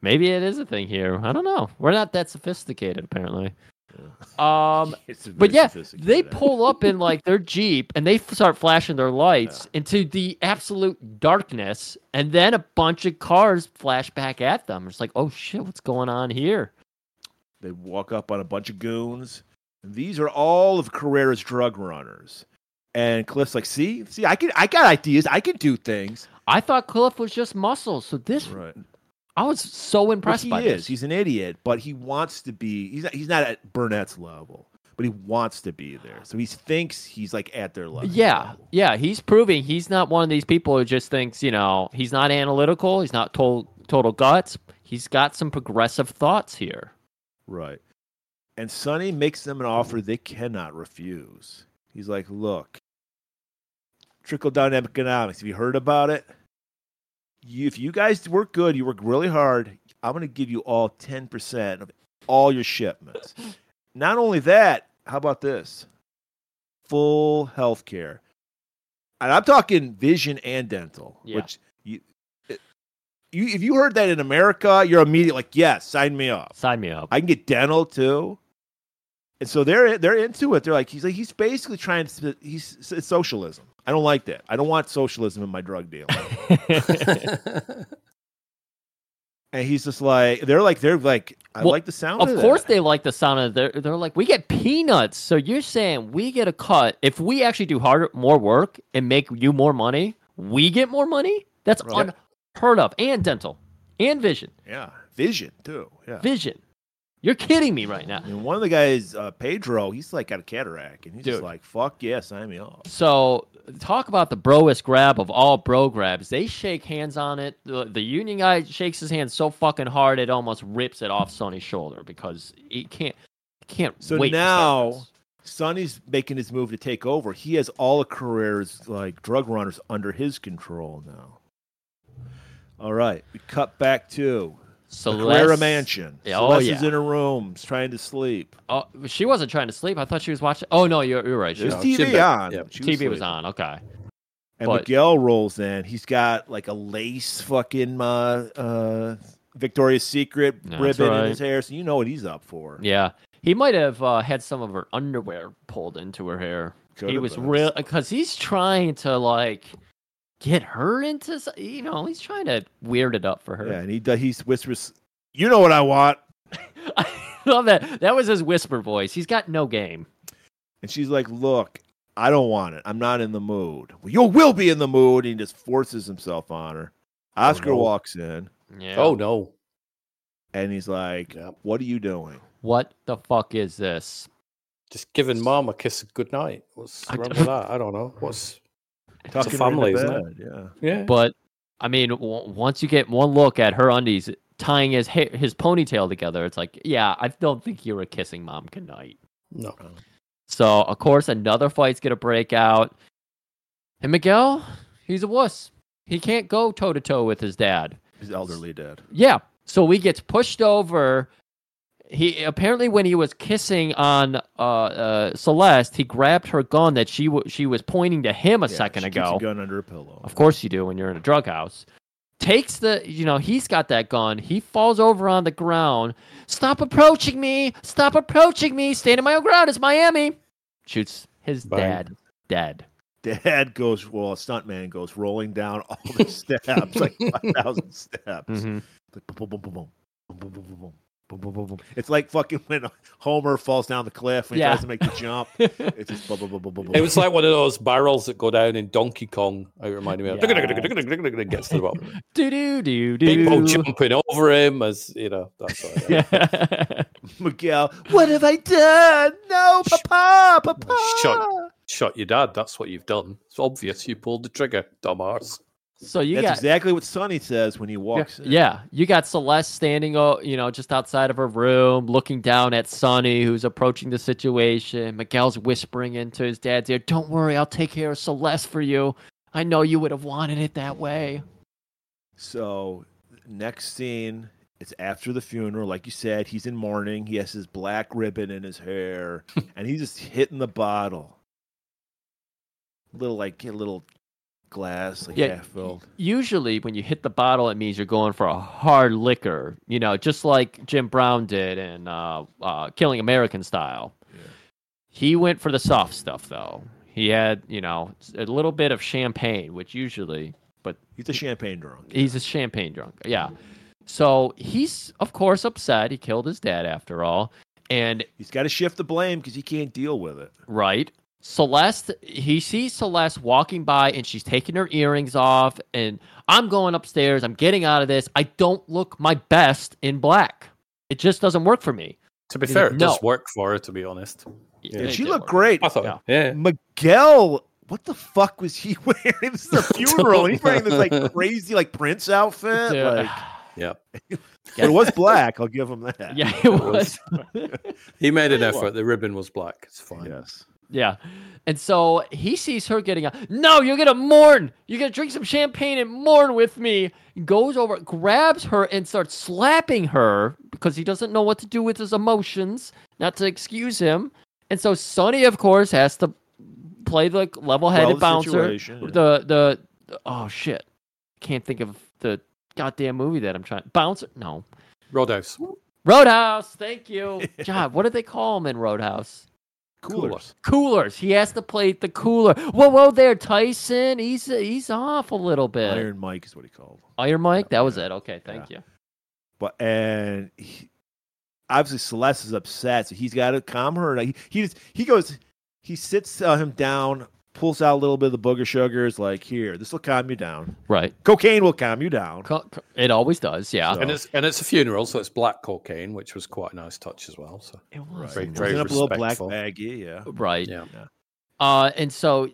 maybe it is a thing here. I don't know. We're not that sophisticated, apparently. Um, It's but yeah, they pull up in like their jeep and they f- start flashing their lights into the absolute darkness, and then a bunch of cars flash back at them. It's like, oh shit, what's going on here? They walk up on a bunch of goons. And these are all of Carrera's drug runners. And Cliff's like, see, see, I can I got ideas. I can do things. I thought Cliff was just muscles, so this Right. I was so impressed he by is. this. He's an idiot, but he wants to be he's not, he's not at Burnett's level, but he wants to be there. So he thinks he's like at their level. Yeah, yeah, he's proving he's not one of these people who just thinks, you know, he's not analytical, he's not total total guts. He's got some progressive thoughts here. Right. And Sonny makes them an offer they cannot refuse. He's like, look, trickle down economics. Have you heard about it? You, if you guys work good, you work really hard, I'm going to give you all 10% of all your shipments. Not only that, how about this? Full health care. And I'm talking vision and dental, Yeah. which you, you, if you heard that in America, you're immediately like, yes, sign me up. Sign me up. I can get dental too. And so they're they're into it. They're like he's like he's basically trying to he's it's socialism. I don't like that. I don't want socialism in my drug deal. and he's just like they're like they're like I Well, like the sound. of Of, course that. they like the sound of they're they're like, we get peanuts. So you're saying we get a cut. If we actually do harder more work and make you more money, we get more money? That's Right. Unheard of. And dental. And vision. yeah vision too. Yeah. Vision. You're kidding me right now. And one of the guys, uh, Pedro, he's like got a cataract, and he's just like, "Fuck yeah, sign me off." So talk about the broest grab of all bro grabs. They shake hands on it. The, the union guy shakes his hand so fucking hard it almost rips it off Sonny's shoulder because he can't can't So now. Sonny's making his move to take over. He has all of Carrera's like drug runners under his control now. All right, we cut back to Carrera Mansion. Yeah, oh, Celeste is yeah. in her room, trying to sleep. Oh, she wasn't trying to sleep. I thought she was watching. Oh no, you're, you're right. She There's was, TV on. She TV was sleeping. on. Okay. And but- Miguel rolls in. He's got like a lace fucking uh, uh, Victoria's Secret ribbon right. in his hair, so you know what he's up for. Yeah, he might have uh, had some of her underwear pulled into her hair. Could he was been. real because he's trying to like get her into. You know, he's trying to weird it up for her. Yeah, and he does, he whispers, "You know what I want," I love that. That was his whisper voice. He's got no game. and she's like, "Look, I don't want it. I'm not in the mood." Well, you will be in the mood. And he just forces himself on her. Oh, Oscar no. walks in, Yeah. Oh no. and he's like, Yeah. "What are you doing?" what the fuck is this? Just giving mom a kiss of goodnight. What's wrong with that? I don't know. What's Tucking her family, into isn't bed, Yeah. yeah. But I mean, w- once you get one look at her undies tying his hair, his ponytail together, it's like, yeah, I don't think you were kissing mom goodnight. No. So of course, another fight's gonna break out, and Miguel, he's a wuss. He can't go toe to toe with his dad. His elderly dad. Yeah. So he gets pushed over. He apparently, when he was kissing on uh, uh, Celeste, he grabbed her gun that she w- she was pointing to him a Yeah, second she keeps ago. a gun under a pillow. Of course you do when you're in a drug house. Takes the, you know, he's got that gun. He falls over on the ground. Stop approaching me! Stop approaching me! Standing my own ground. It's Miami. Shoots his Bang. dad dead. Dad goes, well, a stuntman goes rolling down all the steps, like 5,000 steps. Mhm. Like, boom, boom, boom, boom, boom, boom, boom, boom, boom, boom, boom, boom, boom, boom. It's like fucking when Homer falls down the cliff and he Yeah. tries to make the jump. It's just boom, boom, boom, boom, boom, boom. It was like one of those barrels that go down in Donkey Kong. It reminded me of. Yeah. Gets to the bottom. Do do do do. People jumping over him as you know. That's sort of thing. Miguel. What have I done? No, Papa, Papa. Shut. Shot your dad. That's what you've done. It's obvious. You pulled the trigger, dumbass. So you That's got exactly what Sonny says when he walks in. Yeah, you got Celeste standing, oh, you know, just outside of her room, looking down at Sonny, who's approaching the situation. Miguel's whispering into his dad's ear, "Don't worry, I'll take care of Celeste for you. I know you would have wanted it that way." So next scene, it's after the funeral. Like you said, he's in mourning. He has his black ribbon in his hair, and he's just hitting the bottle. Little like a little glass, like Yeah, half filled. Usually, when you hit the bottle, it means you're going for a hard liquor, you know, just like Jim Brown did in uh, uh, Killing American Style. Yeah. He went for the soft stuff, though. He had, you know, a little bit of champagne, which usually, but He's a champagne drunk. He's a champagne drunk. Yeah. So he's of course upset. He killed his dad after all. And He's got to shift the blame because he can't deal with it. right. Celeste, he sees Celeste walking by and she's taking her earrings off and I'm going upstairs. I'm getting out of this. I don't look my best in black. It just doesn't work for me. To be He's fair, like, it does "No." work for her. To be honest, Yeah, And it she did looked work. great. I thought. Yeah. Yeah. Miguel, what the fuck was he wearing? This is a funeral. He's wearing this like crazy like Prince outfit. Dude, Like, Yeah. but it was black. I'll give him that. yeah, it was. He made an effort. The ribbon was black. It's fine. Yes. Yeah. And so he sees her getting out. No, you're going to mourn. You're going to drink some champagne and mourn with me. Goes over, grabs her, and starts slapping her because he doesn't know what to do with his emotions, not to excuse him. And so Sonny, of course, has to play the level headed Well, the bouncer. situation, yeah. The, the, oh shit. Can't think of the goddamn movie that I'm trying. Bouncer? No. Roadhouse. Roadhouse. Thank you. God, what did they call him in Roadhouse? Coolers. coolers. He has to play the cooler. Whoa, whoa, there, Tyson. He's he's off a little bit. Iron, Mike is what he called. Iron Mike. That was it. Okay, thank you. But and he, obviously Celeste is upset, so he's got to calm her. He he just, he goes, he sits uh, him down, pulls out a little bit of the booger sugars. Like here, this will calm you down. Right. Cocaine will calm you down. Co- co- It always does. Yeah. So- And it's and it's a funeral, so it's black cocaine, which was quite a nice touch as well. So It was. Very- Right. very Clean up a little black respectful. baggie. Yeah. Right. yeah, Uh, and so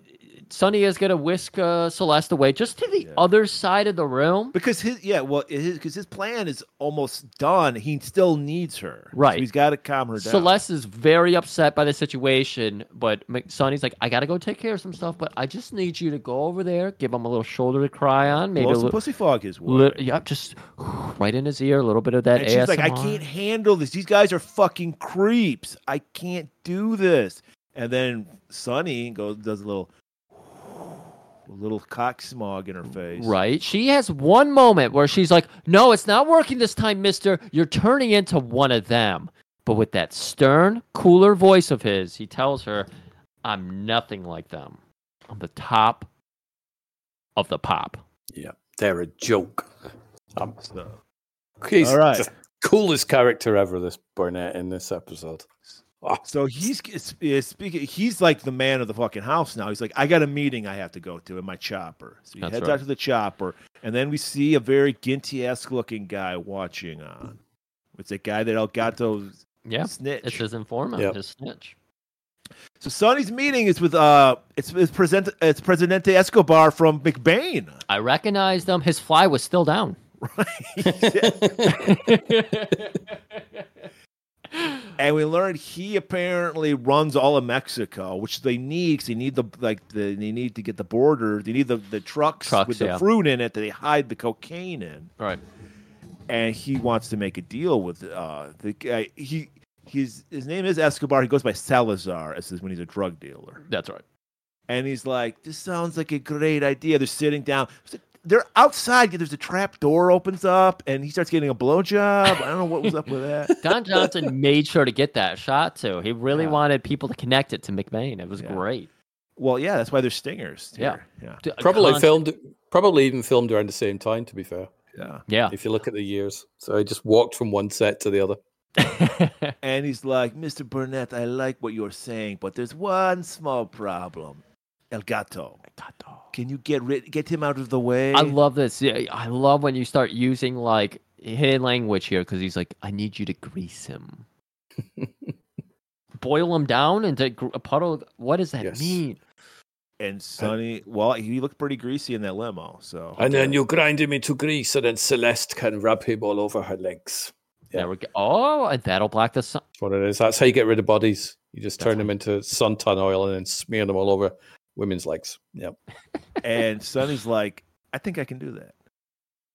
Sonny is gonna whisk uh, Celeste away just to the Yeah. other side of the room. Because his yeah, well, his because his plan is almost done. He still needs her. Right. So he's got to calm her down. Celeste is very upset by the situation, but Sonny's like, I gotta go take care of some stuff, but I just need you to go over there, give him a little shoulder to cry on, maybe Blow a little. pussy fog way. Li- yep, just right in his ear, a little bit of that and she's like, I can't handle this. These guys are fucking creeps. I can't do this. And then Sonny goes does a little a little cock smog in her face. Right. She has one moment where she's like, No, it's not working this time, mister. You're turning into one of them. But with that stern, cooler voice of his, he tells her, I'm nothing like them. I'm the top of the pop. Yeah, they're a joke. Um, So, he's All right. the coolest character ever. This Burnett in this episode. Oh, so he's speaking. He's like the man of the fucking house now. He's like, I got a meeting I have to go to in my chopper. So he That's heads right. out to the chopper, and then we see a very Ginty-esque looking guy watching on. It's a guy that El Gato Yeah. snitch. It's his informant, Yep. his snitch. So Sonny's meeting is with uh, it's it's present it's Presidente Escobar from McBain. I recognized him. His fly was still down. and we learned he apparently runs all of Mexico, which they need because they need the like the they need to get the border. They need the the trucks, Trucks, with the fruit in it that they hide the cocaine in. right. And he wants to make a deal with uh the guy. He he's his name is Escobar. He goes by Salazar as when he's a drug dealer. That's right. And he's like, "This sounds like a great idea." They're sitting down. They're outside. There's a trap door opens up, and he starts getting a blowjob. I don't know what was up with that. Don Johnson made sure to get that shot too. He really Yeah. wanted people to connect it to McBain. It was Yeah. great. Well, yeah, that's why they're stingers. Yeah. here. yeah, D- probably con- filmed, probably even filmed around the same time. To be fair, yeah. Yeah. if you look at the years, so I just walked from one set to the other. And he's like, "Mr. Burnett, I like what you're saying, but there's one small problem. El Gato. Can you get rid, get him out of the way?" I love this. Yeah, I love when you start using like hidden language here because he's like, I need you to grease him. Boil him down into a puddle. What does that Yes. mean? and Sonny, well, he looked pretty greasy in that limo. So And then you grind him into grease, and then Celeste can rub him all over her legs. Yeah. There we go. Oh, and that'll black the sun. That's what it is. That's how you get rid of bodies. You just That's turn them into suntan oil and then smear them all over women's legs. Yep. and Sonny's like, "I think I can do that."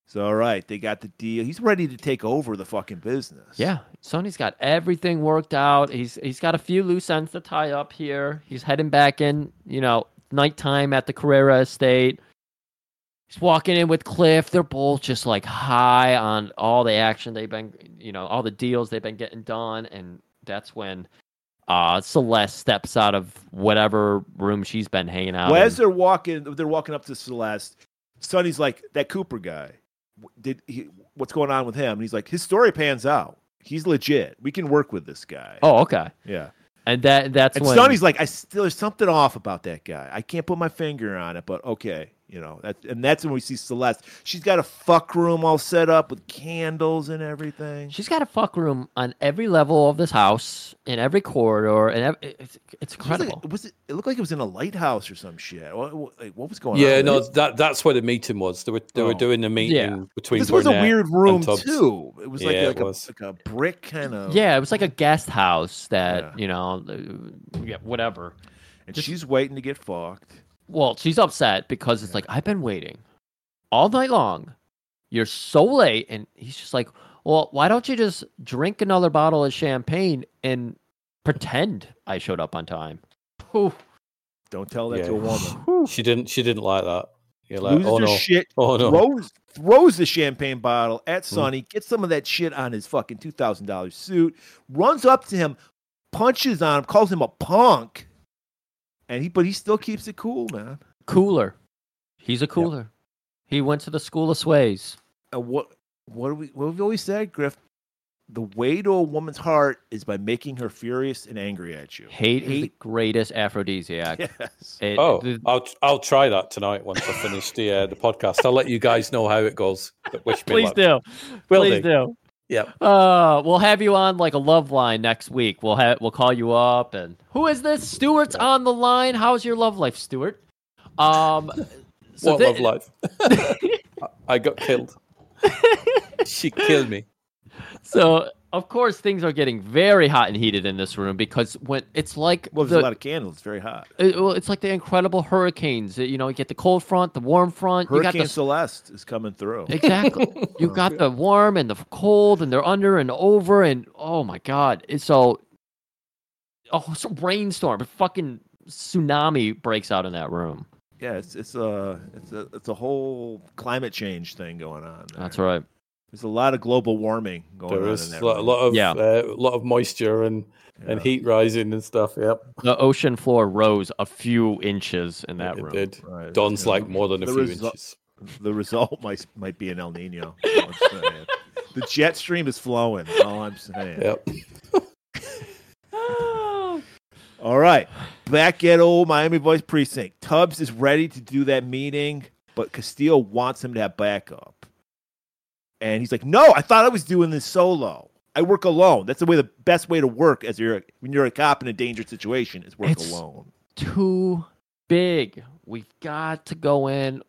So all right, they got the deal. He's ready to take over the fucking business. Yeah, Sonny's got everything worked out. He's he's got a few loose ends to tie up here. He's heading back in. You know, nighttime at the Carrera estate. He's walking in with Cliff. They're both just like high on all the action they've been, you know, all the deals they've been getting done, and that's when uh Celeste steps out of whatever room she's been hanging out. Well, in. as they're walking, they're walking up to Celeste. Sonny's like, "That Cooper guy. Did he, what's going on with him?" And he's like, "His story pans out. He's legit. We can work with this guy." Oh, okay. yeah. And that that's And when Sonny's like, "I still there's something off about that guy. I can't put my finger on it, but okay." You know, that, and that's when we see Celeste. She's got a fuck room all set up with candles and everything. She's got a fuck room on every level of this house, in every corridor, and ev- it's, it's It was like- incredible. was it? It looked like it was in a lighthouse or some shit. What, what, what was going on? Yeah, no, that that's where the meeting was. They were they Oh. were doing the meeting between Yeah. between. This was a weird room too. It was like, Yeah, like, it a, was. like a brick kind of. Yeah, it was like a guest house that Yeah. you know, yeah, whatever. and just- she's waiting to get fucked. Well, she's upset because it's like I've been waiting all night long. You're so late, and he's just like, "Well, why don't you just drink another bottle of champagne and pretend I showed up on time?" Whew. Don't tell that Yeah. to a woman. She didn't. She didn't like that. You're like, Loses oh her no, shit. oh no. Throws throws the champagne bottle at Hmm. Sonny. Gets some of that shit on his fucking two thousand dollars suit. Runs up to him, punches on him, calls him a punk. And he, but he still keeps it cool, man. Cooler. He's a cooler. He went to the school of sways. And what what do we what have we always said, Griff? The way to a woman's heart is by making her furious and angry at you. Hate, is the greatest aphrodisiac. Yes. It- Oh, the- I'll I'll try that tonight once I finish the uh, the podcast. I'll let you guys know how it goes. But wish me please luck. do. Will please do. Yep. Uh, we'll have you on like a love line next week. We'll have we'll call you up and who is this? Stuart's on the line. How's your love life, Stuart? Um, so what thi- love life? I got killed. she killed me. so of course things are getting very hot and heated in this room because when it's like Well, there's the, a lot of candles. It's very hot. it- well, it's like the incredible hurricanes. You know, you get the cold front, the warm front. you got Hurricane the Celeste is coming through. Exactly. You got the warm and the cold, and they're under and over, and oh my god! It's so oh, it's a rainstorm, a fucking tsunami breaks out in that room. Yeah, it's it's a it's a it's a whole climate change thing going on. there. That's right. There's a lot of global warming going There on is in a that lot, a lot of Yeah. uh, a lot of moisture and, and heat rising and stuff. Yep, The ocean floor rose a few inches in that room. it room. did. Right. Don's Yeah. like more than a few resu- inches. The result might might be an El Nino. is all I'm saying. the jet stream is flowing. All I'm saying. Yep. All right, back at old Miami Vice precinct. Tubbs is ready to do that meeting, but Castillo wants him to have backup, and he's like, "No, I thought I was doing this solo. I work alone. That's the way the best way to work as you're when you're a cop in a dangerous situation is work It's- alone." Too big. We've got to go in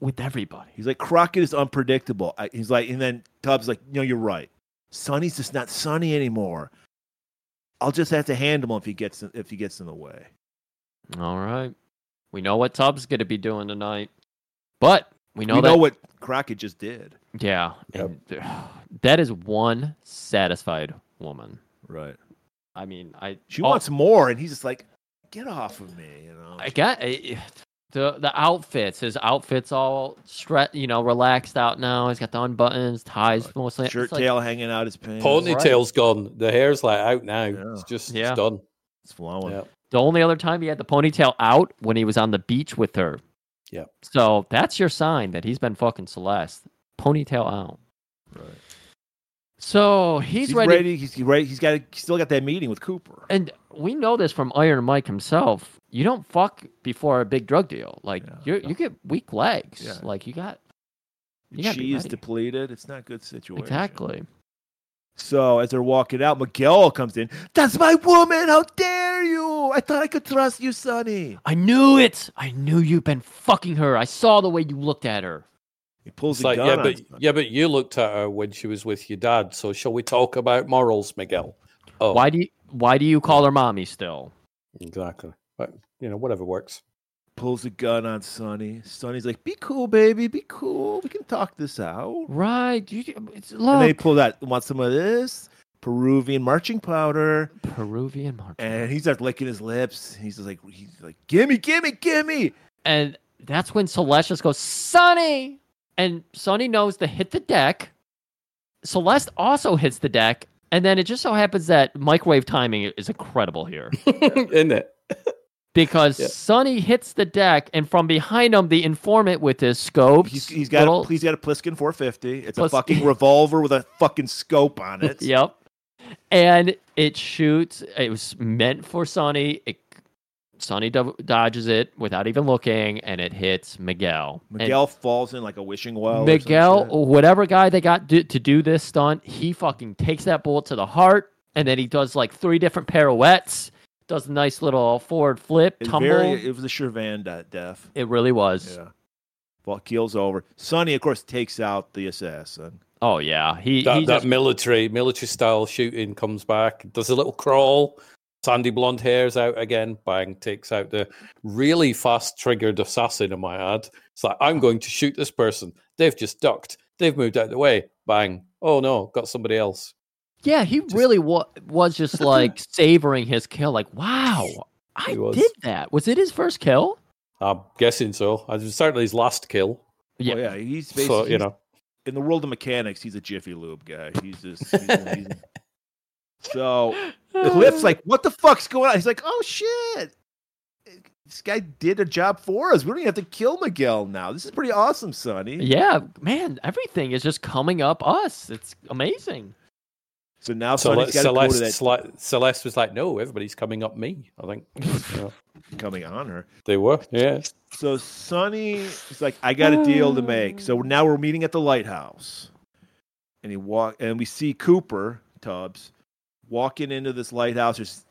with everybody. He's like, Crockett is unpredictable. I, he's like, and then Tubbs like, no, you're right. Sonny's just not Sonny anymore. I'll just have to handle him if he gets in, if he gets in the way. All right. We know what Tubbs going to be doing tonight, but we know we that. know what Crockett just did. yeah, Yep. and, that is one satisfied woman. Right. I mean, I She all- wants more, and he's just like, get off of me, you know. I got eh, the the outfits. His outfits all stretch, you know, relaxed out now. He's got the unbuttons, ties mostly. Shirt It's like- tail hanging out his pants. Ponytail's gone. The hair's like out now. Yeah. It's just Yeah. it's done. It's flowing. Yeah. the only other time he had the ponytail out when he was on the beach with her. Yep. So that's your sign that he's been fucking Celeste. Ponytail out. Right. So he's, He's, ready. ready. He's ready. He's got. He's still got that meeting with Cooper. And we know this from Iron Mike himself. You don't fuck before a big drug deal. Like Yeah. you you get weak legs. Yeah. Like you got you She is depleted. It's not a good situation. exactly. So as they're walking out, Miguel comes in. That's my woman. How dare you? I thought I could trust you, Sonny. I knew it. I knew you've been fucking her. I saw the way you looked at her. He pulls It's a like gun yeah, on but Sonny. yeah, but you looked at her when she was with your dad. So shall we talk about morals, Miguel? Oh, Why do you why do you call her mommy still? exactly? But you know, whatever works. pulls a gun on Sonny. Sonny's like, "Be cool, baby. Be cool. We can talk this out." Right. You, it's, And they pull that. pulled "Want some of this Peruvian marching powder?" Peruvian march. And he starts licking his lips. He's just like, "He's like, gimme, gimme, gimme." And that's when Celeste just goes, Sonny! And Sonny knows to hit the deck. Celeste also hits the deck. And then it just so happens that microwave timing is incredible here. Isn't it? Because Yeah. Sonny hits the deck, and from behind him, the informant with his scope. He's, he's got little, a, he's got a Pliskin 450. It's a fucking revolver with a fucking scope on it. Yep. And it shoots. It was meant for Sonny. It, Sonny do- dodges it without even looking, and it hits Miguel. And Miguel falls in like a wishing well. Miguel, shit. whatever guy they got do, to do this stunt, he fucking takes that bullet to the heart, and then he does like three different pirouettes, does a nice little forward flip, It's tumble. very, it was a Shervan death. it really was. Yeah. Well, keel's over. Sonny, of course, takes out the assassin. Oh yeah, he, That, he that just, military military style shooting comes back. Does a little crawl. Sandy blonde hair's out again. Bang takes out the really fast triggered assassin. in my add. It's like I'm going to shoot this person. They've just ducked. They've moved out of the way. Bang. Oh no, got somebody else. yeah, he really wa- was just like savoring his kill. Like, wow, I did that. Was it his first kill? I'm guessing so. It was certainly his last kill. Yeah. Well, yeah, he's basically, So you know, in the world of mechanics, he's a Jiffy Lube guy. He's just. He's, he's- so Cliff's oh. like, "What the fuck's going on?" He's like, "Oh shit, this guy did a job for us. We don't even have to kill Miguel now. This is pretty awesome, Sonny." yeah, man, everything is just coming up us. It's amazing. So now Cele- Sonny's got to go to Celeste, that Celeste was like, "No, everybody's coming up me." I think Yeah, coming on her. they were. Yeah. So Sonny is like, "I got a deal to make." So now we're meeting at the lighthouse, and he walk, and we see Cooper Tubbs walking into this lighthouse. There's,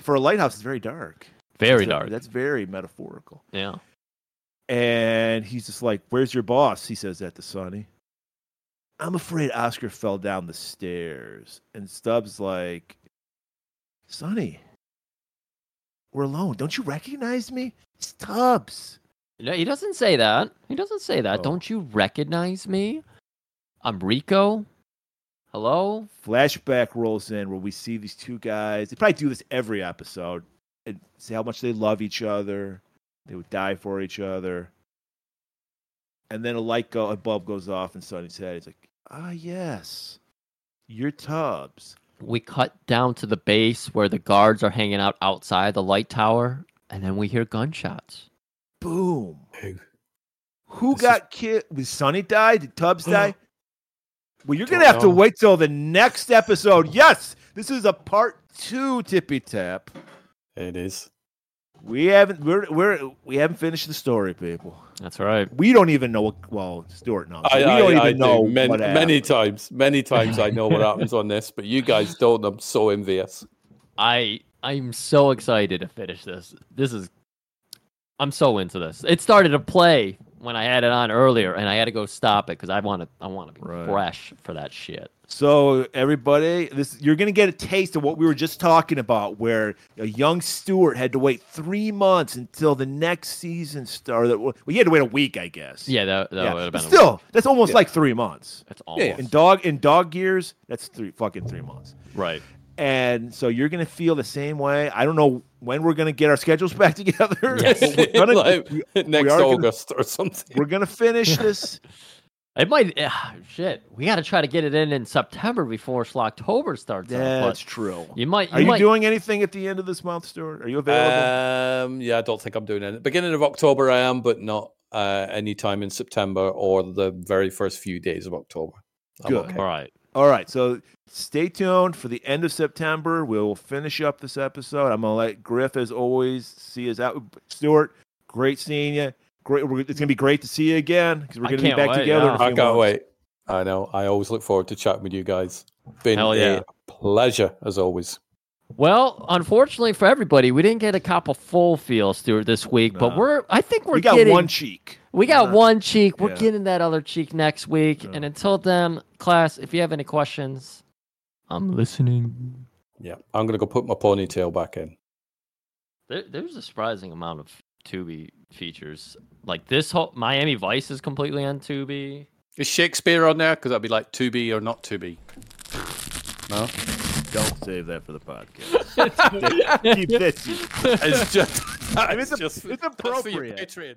for a lighthouse, it's very dark. Very So dark. That's very metaphorical. Yeah. And he's just like, Where's your boss? He says that to Sonny. I'm afraid Oscar fell down the stairs. And Stubbs like, Sonny, we're alone. Don't you recognize me? It's Tubbs. No, he doesn't say that. He doesn't say that. Oh. Don't you recognize me? I'm Rico. Hello? Flashback rolls in where we see these two guys. They probably do this every episode and see how much they love each other. They would die for each other. And then a light go a bulb goes off in Sonny's head. He's like, Ah yes. your Tubbs. We cut down to the base where the guards are hanging out outside the light tower, and then we hear gunshots. Boom. Who? Who This got killed? Did Sonny die? Did Tubbs die? Well, you're gonna Don't have to wait till the next episode. Yes, this is a part two tippy tap. It is. We haven't we're we're we haven't finished the story, people. That's right. We don't even know what well, Stuart knows. I, we I, don't even I do. know many, what many times. Many times I know what happens on this, but you guys don't. I'm so envious. I I'm so excited to finish this. This is I'm so into this. It started to play when I had it on earlier, and I had to go stop it because I want to I want to be Right. fresh for that shit. So everybody, this you're gonna get a taste of what we were just talking about, where a young Stuart had to wait three months until the next season started. Well, he had to wait a week, I guess. Yeah, that, that Yeah, would have but been still, that's almost like three months. that's yeah. almost In dog in dog years, that's three fucking three months. right. And so you're gonna feel the same way. I don't know when we're gonna get our schedules back together. Yes. we're gonna, Like, we- next are gonna- August or something. we're gonna finish this. It might ah, shit. We got to try to get it in in September before October starts. up, That's true. You might. You Are you might, doing anything at the end of this month, Stuart? Are you available? Um, yeah, I don't think I'm doing it. Beginning of October, I am, but not uh, any time in September or the very first few days of October. I'm Good. okay. All right. All right, so stay tuned for the end of September. We'll finish up this episode. I'm gonna let Griff, as always, see us out. Stuart, great seeing you. Great, we're- it's gonna be great to see you again because we're I gonna be back wait, together. in a yeah. I can't months. wait. I know. I always look forward to chatting with you guys. Been Hell yeah. a pleasure as always. Well, unfortunately for everybody, we didn't get a couple full feel, Stuart, this week. But we're. I think we're We got getting. one cheek. We got Yeah. one cheek. We're Yeah. getting that other cheek next week. Yeah. And until then, class, if you have any questions, I'm listening. Yeah, I'm gonna go put my ponytail back in. There, there's a surprising amount of Tubi features. Like this whole Miami Vice is completely on Tubi. Is Shakespeare on there? Because that'd be like to be or not to be. No, Don't save that for the podcast. Keep this. it's just. I mean, it's, it's just it's that's for your appropriate. Patreon.